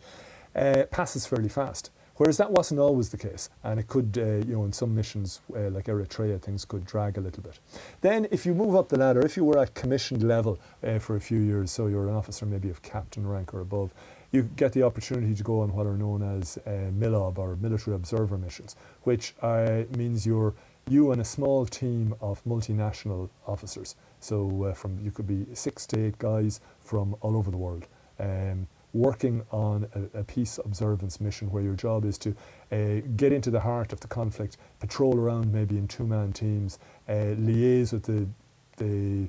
uh, passes fairly fast. Whereas that wasn't always the case, and it could, uh, you know, in some missions uh, like Eritrea, things could drag a little bit. Then, if you move up the ladder, if you were at commissioned level uh, for a few years, so you're an officer maybe of captain rank or above, you get the opportunity to go on what are known as uh, MILOB or military observer missions, which uh, means you're you and a small team of multinational officers. So uh, from you could be six to eight guys from all over the world. Um, working on a, a, peace observance mission where your job is to uh, get into the heart of the conflict, patrol around maybe in two-man teams, uh, liaise with the, the,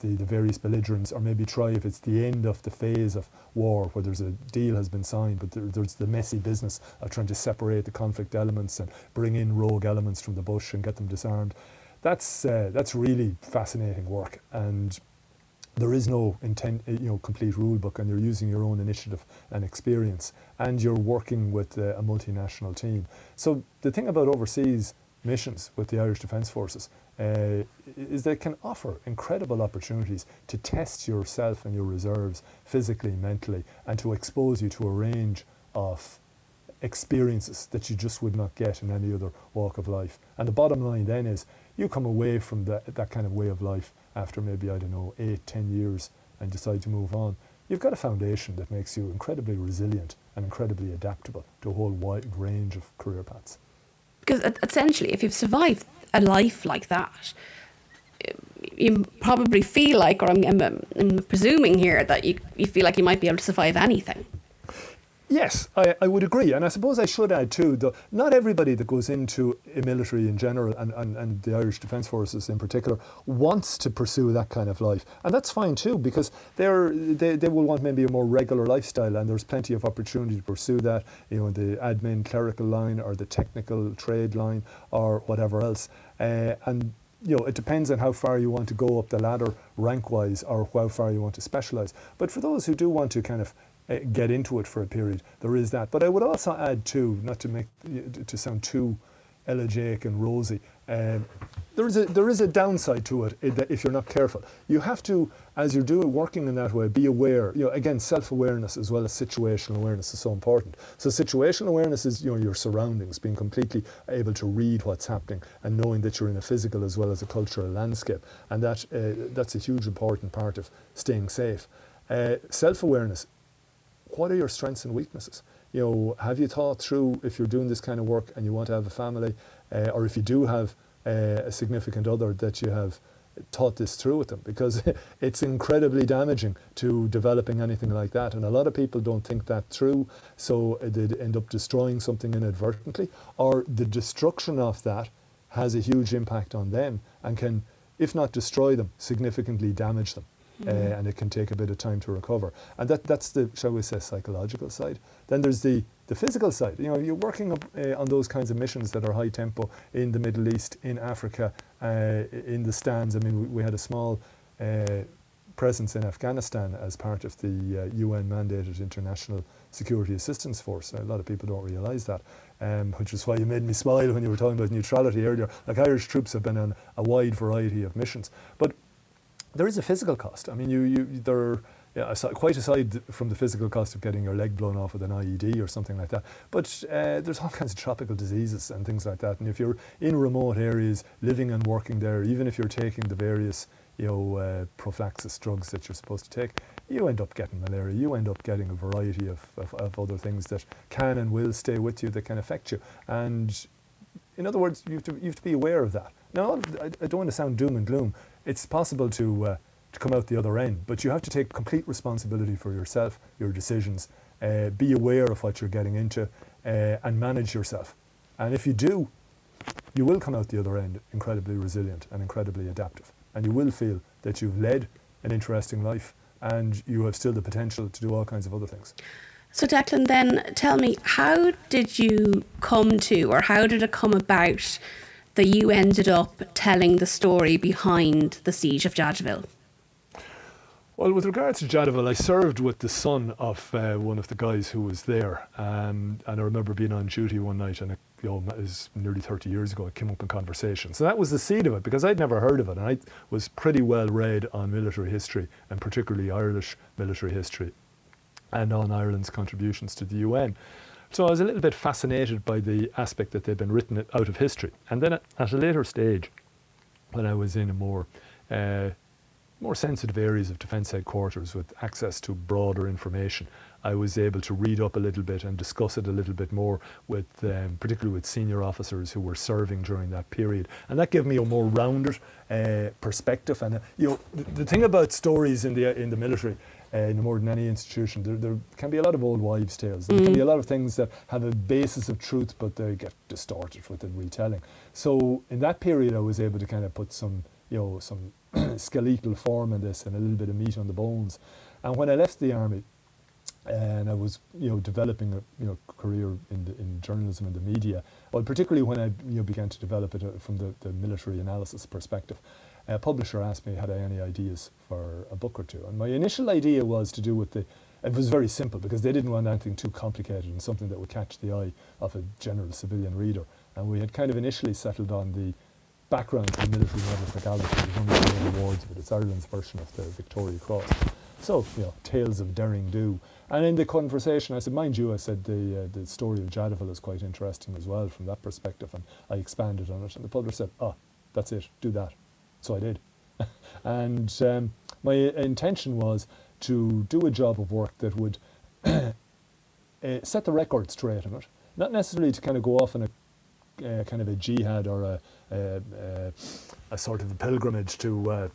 the, the, various belligerents, or maybe try if it's the end of the phase of war where there's a deal has been signed, but there, there's the messy business of trying to separate the conflict elements and bring in rogue elements from the bush and get them disarmed. That's, uh, that's really fascinating work and there is no intent, you know, complete rule book, and you're using your own initiative and experience, and you're working with uh, a multinational team. So the thing about overseas missions with the Irish Defence Forces uh, is they can offer incredible opportunities to test yourself and your reserves physically, mentally, and to expose you to a range of experiences that you just would not get in any other walk of life. And the bottom line then is you come away from that, that kind of way of life after maybe, I don't know, eight, ten years and decide to move on, you've got a foundation that makes you incredibly resilient and incredibly adaptable to a whole wide range of career paths. Because essentially, if you've survived a life like that, you probably feel like, or I'm, I'm, I'm presuming here, that you, you feel like you might be able to survive anything. Yes, I, I would agree. And I suppose I should add too, that not everybody that goes into a military in general and, and, and the Irish Defence Forces in particular wants to pursue that kind of life. And that's fine too, because they're, they, they will want maybe a more regular lifestyle and there's plenty of opportunity to pursue that, you know, the admin clerical line or the technical trade line or whatever else. Uh, and you know, it depends on how far you want to go up the ladder rank wise or how far you want to specialize. But for those who do want to kind of get into it for a period. There is that. But I would also add too, not to make to sound too elegiac and rosy. Um, there is a there is a downside to it if you're not careful. You have to, as you're doing working in that way, be aware. You know, again, self-awareness as well as situational awareness is so important. So situational awareness is you know your surroundings, being completely able to read what's happening and knowing that you're in a physical as well as a cultural landscape, and that uh, that's a huge important part of staying safe. Uh, self-awareness what are your strengths and weaknesses? You know, have you thought through if you're doing this kind of work and you want to have a family, uh, or if you do have uh, a significant other, that you have thought this through with them because it's incredibly damaging to developing anything like that. And a lot of people don't think that through, so they end up destroying something inadvertently, or the destruction of that has a huge impact on them and can, if not destroy them, significantly damage them mm. uh, and it can take a bit of time to recover. And that, that's the, shall we say, psychological side. Then there's the, the physical side. You know, you're working up, uh, on those kinds of missions that are high tempo in the Middle East, in Africa, uh, in the stands. I mean, we, we had a small uh, presence in Afghanistan as part of the UN uh, mandated international security assistance force. A lot of people don't realise that, um, which is why you made me smile when you were talking about neutrality earlier. Like Irish troops have been on a wide variety of missions, but there is a physical cost. I mean, you, you there, yeah, quite aside from the physical cost of getting your leg blown off with an IED or something like that, but uh, there's all kinds of tropical diseases and things like that. And if you're in remote areas, living and working there, even if you're taking the various you know, uh, prophylaxis drugs that you're supposed to take, you end up getting malaria. You end up getting a variety of, of, of other things that can and will stay with you that can affect you. And in other words, you have to, you have to be aware of that. Now, I, I don't want to sound doom and gloom, it's possible to, uh, to come out the other end, but you have to take complete responsibility for yourself, your decisions, uh, be aware of what you're getting into, uh, and manage yourself. And if you do, you will come out the other end incredibly resilient and incredibly adaptive. And you will feel that you've led an interesting life and you have still the potential to do all kinds of other things. So, Declan, then tell me, how did you come to, or how did it come about that you ended up telling the story behind the siege of Jadotville? Well, with regards to Jadotville, I served with the son of uh, one of the guys who was there, um, and I remember being on duty one night, and it, you know, was nearly 30 years ago. It came up in conversation, so that was the seed of it because I'd never heard of it, and I was pretty well read on military history, and particularly Irish military history, and on Ireland's contributions to the UN. So I was a little bit fascinated by the aspect that they'd been written out of history. And then at a later stage, when I was in a more uh, more sensitive areas of defence headquarters with access to broader information, I was able to read up a little bit and discuss it a little bit more with, um, particularly with senior officers who were serving during that period, and that gave me a more rounded uh, perspective. And uh, you know, the, the, thing about stories in the in the military uh, no more than any institution. There, there, can be a lot of old wives' tales. There mm. can be a lot of things that have a basis of truth, but they get distorted with the retelling. So in that period, I was able to kind of put some, you know, some skeletal form in this and a little bit of meat on the bones. And when I left the army, and I was, you know, developing a you know career in the, in journalism and the media. Well, particularly when I you know began to develop it uh, from the, the military analysis perspective a publisher asked me had I any ideas for a book or two. And my initial idea was to do with the, it was very simple because they didn't want anything too complicated and something that would catch the eye of a general civilian reader. And we had kind of initially settled on the background to the military medal for gallantry, of the main awards, but it's Ireland's version of the Victoria Cross. So, you know, tales of daring do. And in the conversation, I said, mind you, I said the, uh, the story of Jadotville is quite interesting as well from that perspective. And I expanded on it. And the publisher said, oh, that's it, do that. So I did. and um, my intention was to do a job of work that would uh, set the record straight on it. Not necessarily to kind of go off on a uh, kind of a jihad or a, a, a, a sort of a pilgrimage to uh,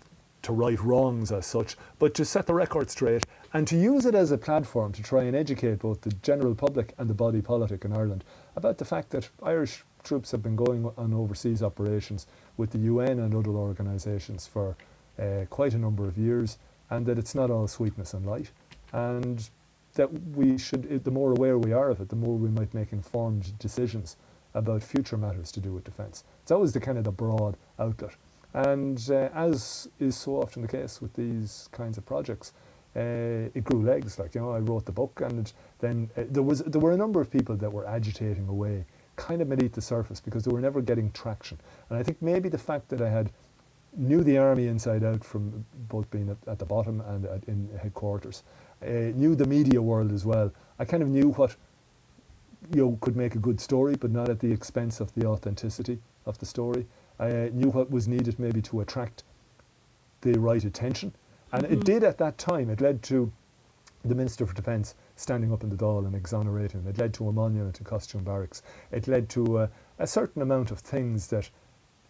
to right wrongs as such, but to set the record straight and to use it as a platform to try and educate both the general public and the body politic in Ireland about the fact that Irish troops have been going on overseas operations with the UN and other organisations for uh, quite a number of years, and that it's not all sweetness and light, and that we should, the more aware we are of it, the more we might make informed decisions about future matters to do with defence. It's always the kind of the broad outlet. And uh, as is so often the case with these kinds of projects, uh, it grew legs. Like you know, I wrote the book, and then uh, there was there were a number of people that were agitating away, kind of beneath the surface, because they were never getting traction. And I think maybe the fact that I had knew the army inside out from both being at, at the bottom and at, in headquarters, uh, knew the media world as well. I kind of knew what you know could make a good story, but not at the expense of the authenticity of the story. I uh, knew what was needed maybe to attract the right attention, and mm-hmm. it did at that time. It led to the Minister for Defence standing up in the Dáil and exonerating him. It led to a monument in Custume barracks. It led to uh, a certain amount of things that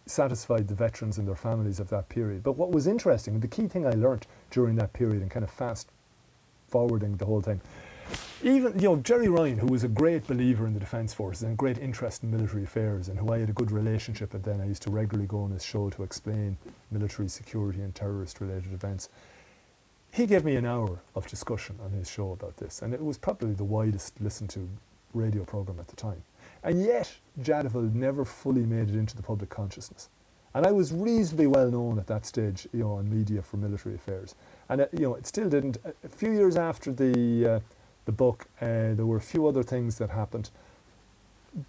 satisfied the veterans and their families of that period. But what was interesting, the key thing I learnt during that period and kind of fast forwarding the whole thing. Even, you know, Gerry Ryan, who was a great believer in the Defence Forces and great interest in military affairs, and who I had a good relationship with then, I used to regularly go on his show to explain military security and terrorist related events. He gave me an hour of discussion on his show about this, and it was probably the widest listened to radio programme at the time. And yet, Jadotville never fully made it into the public consciousness. And I was reasonably well known at that stage, you know, on media for military affairs. And, uh, you know, it still didn't. A few years after the, uh, the book, uh, there were a few other things that happened.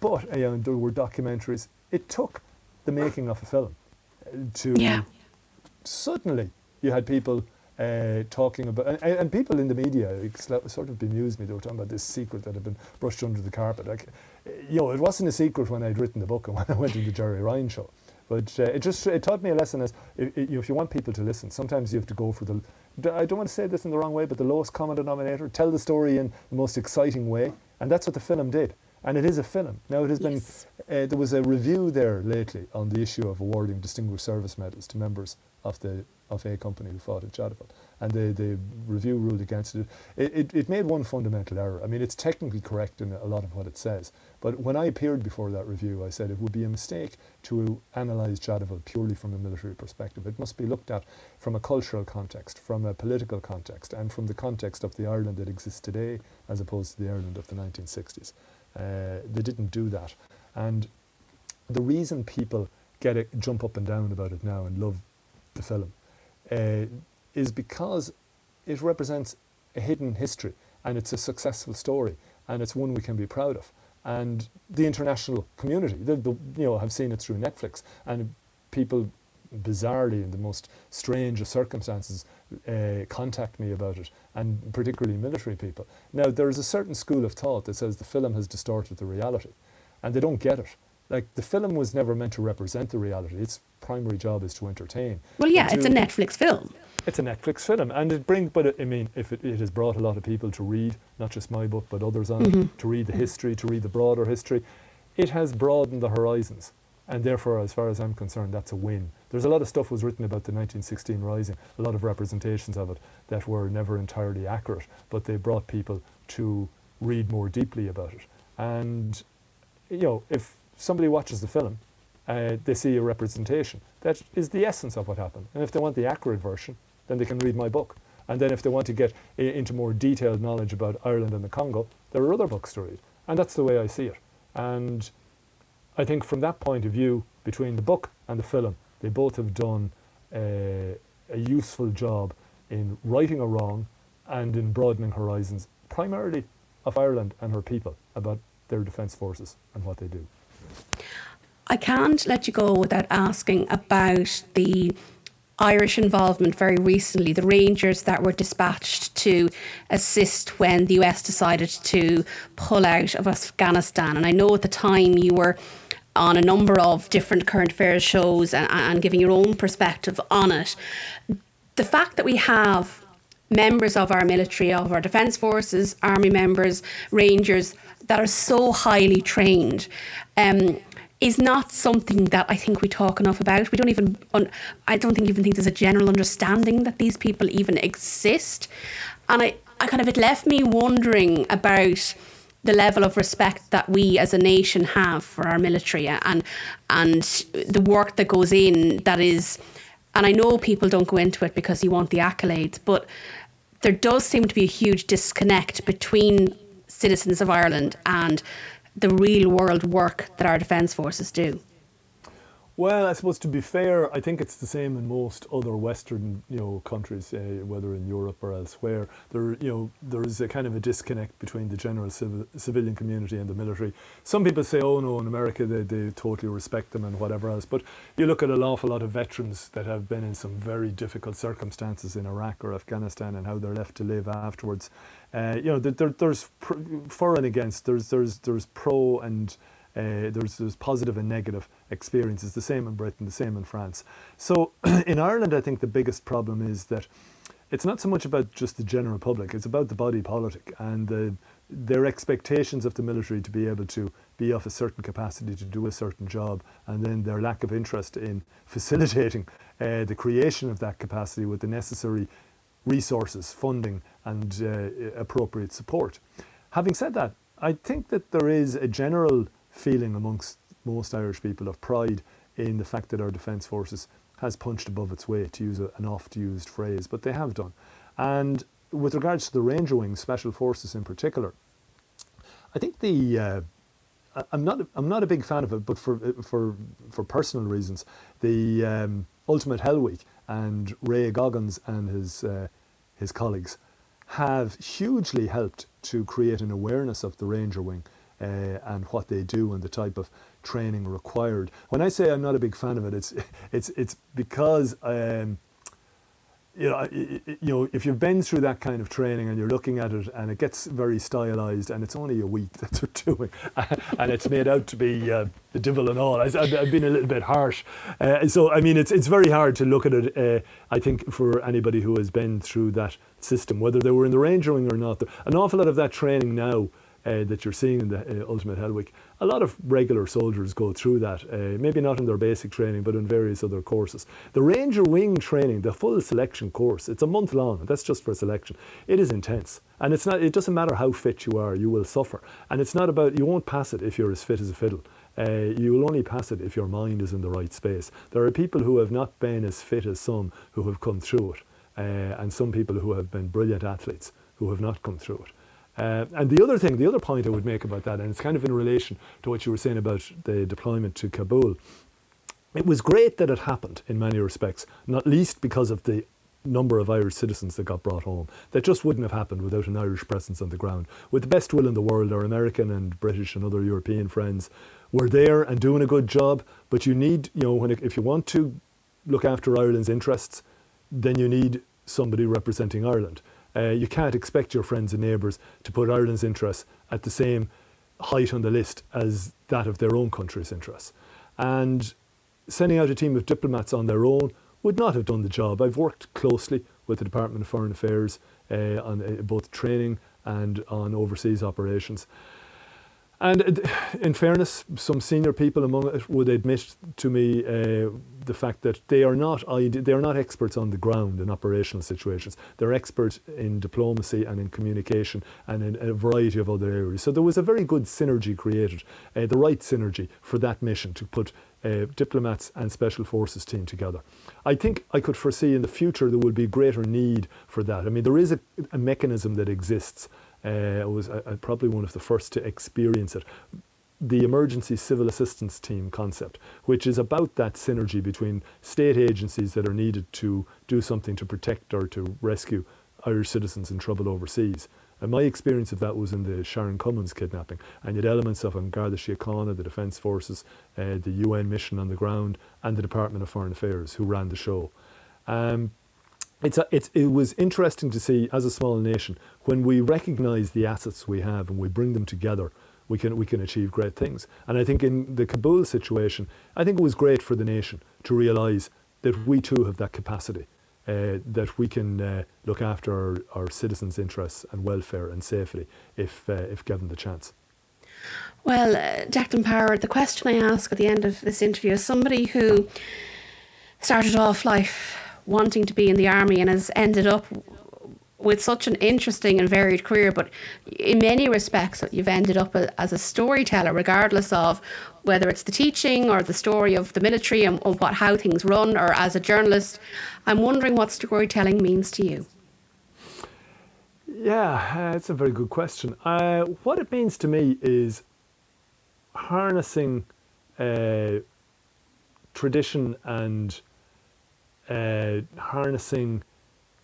But, you know, there were documentaries. It took the making of a film uh, to. Yeah. Suddenly, you had people uh, talking about, and, and, people in the media it sort of bemused me. They were talking about this secret that had been brushed under the carpet. Like, you know, it wasn't a secret when I'd written the book and when I went to the Gerry Ryan show. But uh, it just it taught me a lesson as if, if, you want people to listen, sometimes you have to go for the I don't want to say this in the wrong way, but the lowest common denominator. Tell the story in the most exciting way, and that's what the film did. And it is a film. Now it has yes. been. Uh, there was a review there lately on the issue of awarding distinguished service medals to members of the of a company who fought at Jadotville and the, the review ruled against it. It, it. it made one fundamental error. I mean, it's technically correct in a lot of what it says, but when I appeared before that review, I said it would be a mistake to analyse Jadotville purely from a military perspective. It must be looked at from a cultural context, from a political context, and from the context of the Ireland that exists today as opposed to the Ireland of the 1960s. Uh, they didn't do that. And the reason people get it, jump up and down about it now and love the film uh, is because it represents a hidden history and it's a successful story and it's one we can be proud of. And the international community, the, the, you know, have seen it through Netflix and people bizarrely in the most strange of circumstances uh, contact me about it and particularly military people. Now there is a certain school of thought that says the film has distorted the reality and they don't get it. Like the film was never meant to represent the reality. Its primary job is to entertain. Well, yeah, it's a Netflix film. It's a Netflix film, and it brings. But it, I mean, if it, it has brought a lot of people to read, not just my book, but others on mm-hmm. it, to read the history, to read the broader history, it has broadened the horizons, and therefore, as far as I'm concerned, that's a win. There's a lot of stuff was written about the 1916 Rising, a lot of representations of it that were never entirely accurate, but they brought people to read more deeply about it. And you know, if somebody watches the film, uh, they see a representation. That is the essence of what happened. And if they want the accurate version, then they can read my book. And then if they want to get into more detailed knowledge about Ireland and the Congo, there are other books to read. And that's the way I see it. And I think from that point of view, between the book and the film, they both have done uh, a useful job in righting a wrong and in broadening horizons, primarily of Ireland and her people, about their defence forces and what they do. I can't let you go without asking about the Irish involvement very recently, the Rangers that were dispatched to assist when the US decided to pull out of Afghanistan. And I know at the time you were on a number of different current affairs shows and, and giving your own perspective on it. The fact that we have members of our military, of our defence forces, army members, rangers that are so highly trained. Um, is not something that I think we talk enough about. We don't even, I don't think even think there's a general understanding that these people even exist. and I, I kind of it left me wondering about the level of respect that we as a nation have for our military and and the work that goes in that is and I know people don't go into it because you want the accolades but there does seem to be a huge disconnect between citizens of Ireland and the real world work that our defence forces do. Well, I suppose to be fair, I think it's the same in most other Western, you know, countries, uh, whether in Europe or elsewhere. There, you know, there is a kind of a disconnect between the general civil, civilian community and the military. Some people say, "Oh no, in America they, they totally respect them and whatever else." But you look at an awful lot of veterans that have been in some very difficult circumstances in Iraq or Afghanistan and how they're left to live afterwards. Uh, you know, there, there's for and against. There's there's there's pro and uh, there's, there's positive and negative experiences, the same in Britain, the same in France. So in Ireland, I think the biggest problem is that it's not so much about just the general public, it's about the body politic and the, their expectations of the military to be able to be of a certain capacity to do a certain job, and then their lack of interest in facilitating uh, the creation of that capacity with the necessary resources, funding, and uh, appropriate support. Having said that, I think that there is a general feeling amongst most Irish people of pride in the fact that our Defence Forces has punched above its weight, to use a, an oft used phrase, but they have done. And with regards to the Ranger Wing, Special Forces in particular, I think the. Uh, I'm not. I'm not a big fan of it, but for for for personal reasons, the um, Ultimate Hell Week and Ray Goggins and his uh, his colleagues have hugely helped to create an awareness of the Ranger Wing uh, and what they do and the type of training required. When I say I'm not a big fan of it, it's it's it's because um, you know you know if you've been through that kind of training and you're looking at it and it gets very stylized and it's only a week that they're doing and it's made out to be uh, the devil and all. I, have been a little bit harsh, uh, so I mean it's it's very hard to look at it. Uh, I think for anybody who has been through that system, whether they were in the Ranger Wing or not, an awful lot of that training now uh, that you're seeing in the uh, Ultimate Hell Week. A lot of regular soldiers go through that, uh, maybe not in their basic training, but in various other courses. The Ranger Wing training, the full selection course, it's a month long. That's just for selection. It is intense, and it's not. It doesn't matter how fit you are, you will suffer. And it's not about you won't pass it if you're as fit as a fiddle. Uh, you will only pass it if your mind is in the right space. There are people who have not been as fit as some who have come through it, uh, and some people who have been brilliant athletes who have not come through it. Uh, and the other thing, the other point I would make about that, and it's kind of in relation to what you were saying about the deployment to Kabul, it was great that it happened in many respects, not least because of the number of Irish citizens that got brought home. That just wouldn't have happened without an Irish presence on the ground. With the best will in the world, our American and British and other European friends were there and doing a good job. But you need, you know, when if you want to look after Ireland's interests, then you need somebody representing Ireland. Uh, you can't expect your friends and neighbours to put Ireland's interests at the same height on the list as that of their own country's interests. And sending out a team of diplomats on their own would not have done the job. I've worked closely with the Department of Foreign Affairs uh, on uh, both training and on overseas operations. And in fairness, some senior people among it would admit to me uh, the fact that they are not they are not experts on the ground in operational situations. They're experts in diplomacy and in communication and in a variety of other areas. So there was a very good synergy created, uh, the right synergy for that mission to put uh, diplomats and special forces team together. I think I could foresee in the future there will be greater need for that. I mean, there is a, a mechanism that exists uh, I was uh, probably one of the first to experience it. The Emergency Civil Assistance Team concept, which is about that synergy between state agencies that are needed to do something to protect or to rescue Irish citizens in trouble overseas. And my experience of that was in the Sharon Commins kidnapping. And you had elements of An Garda Síochána, the Defence Forces, uh, the UN mission on the ground, and the Department of Foreign Affairs who ran the show. Um, it's, a, it's, it was interesting to see as a small nation when we recognize the assets we have and we bring them together we can we can achieve great things. And i think in the kabul situation i think it was great for the nation to realize that we too have that capacity uh, that we can uh, look after our, our, citizens interests and welfare and safety if uh, if given the chance. Well uh, Declan Power the question I ask at the end of this interview is somebody who started off life wanting to be in the army and has ended up with such an interesting and varied career, but in many respects, you've ended up as a storyteller, regardless of whether it's the teaching or the story of the military and, what how things run, or as a journalist. I'm wondering what storytelling means to you. Yeah, uh, it's a very good question. Uh, what it means to me is harnessing uh, tradition and uh, harnessing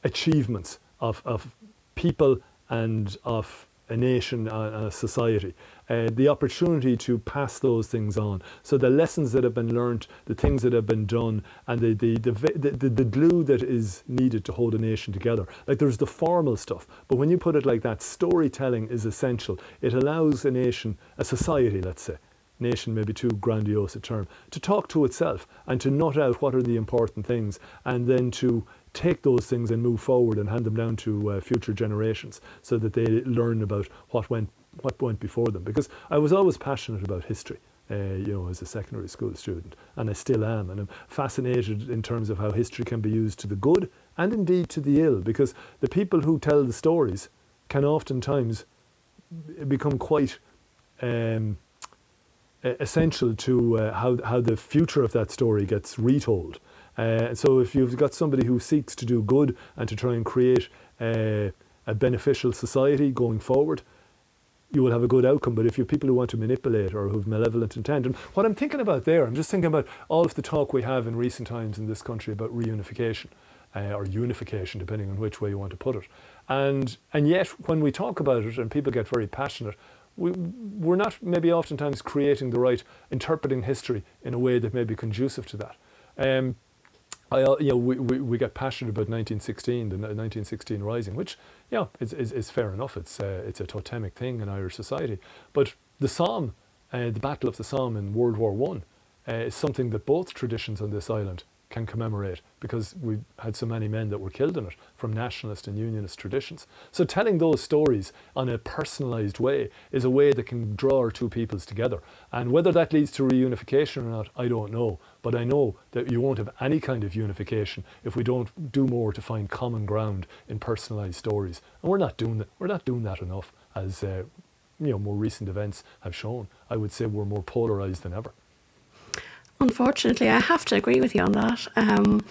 achievements of, of people and of a nation a society. Uh, the opportunity to pass those things on. So the lessons that have been learnt, the things that have been done, and the the, the, the, the glue that is needed to hold a nation together. Like there's the formal stuff, but when you put it like that, storytelling is essential. It allows a nation, a society, let's say, nation maybe too grandiose a term, to talk to itself and to nut out what are the important things and then to take those things and move forward and hand them down to uh, future generations so that they learn about what went what went before them. Because I was always passionate about history. Uh, you know, as a secondary school student, and I still am, and I'm fascinated in terms of how history can be used to the good and indeed to the ill. Because the people who tell the stories can oftentimes become quite um, essential to uh, how how the future of that story gets retold. Uh, so if you've got somebody who seeks to do good and to try and create uh, a beneficial society going forward, you will have a good outcome. But if you're people who want to manipulate or who have malevolent intent, and what I'm thinking about there, I'm just thinking about all of the talk we have in recent times in this country about reunification uh, or unification, depending on which way you want to put it. And and yet, when we talk about it and people get very passionate, we, we're not maybe oftentimes creating the right interpreting history in a way that may be conducive to that. Um, I, you know, we, we, we get passionate about 1916, the 1916 Rising, which, yeah, is, is, is fair enough. It's, uh, it's a totemic thing in Irish society. But the Somme, uh, the Battle of the Somme in World War One, uh, is something that both traditions on this island can commemorate because we had so many men that were killed in it from nationalist and unionist traditions. So telling those stories on a personalised way is a way that can draw our two peoples together. And whether that leads to reunification or not, I don't know. But I know that you won't have any kind of unification if we don't do more to find common ground in personalised stories. And we're not doing that. We're not doing that enough, as uh, you know, more recent events have shown. I would say we're more polarised than ever. Unfortunately, I have to agree with you on that. Um,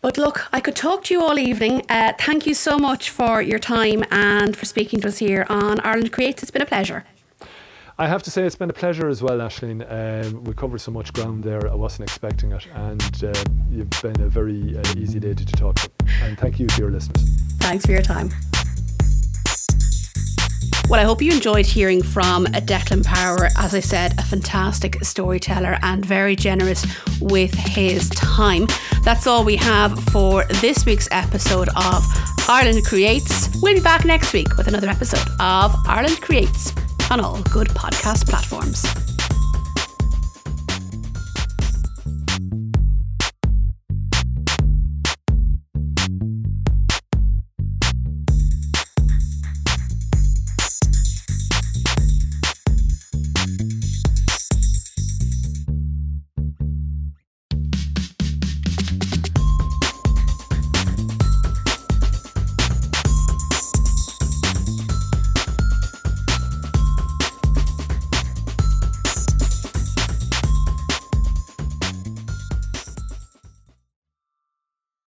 but look, I could talk to you all evening. Uh, thank you so much for your time and for speaking to us here on Ireland Creates. It's been a pleasure. I have to say it's been a pleasure as well, Ashleen. Um, we covered so much ground there. I wasn't expecting it, and uh, you've been a very uh, easy lady to talk to. And thank you to your listeners. Thanks for your time. Well, I hope you enjoyed hearing from Declan Power. As I said, a fantastic storyteller and very generous with his time. That's all we have for this week's episode of Ireland Creates. We'll be back next week with another episode of Ireland Creates on all good podcast platforms.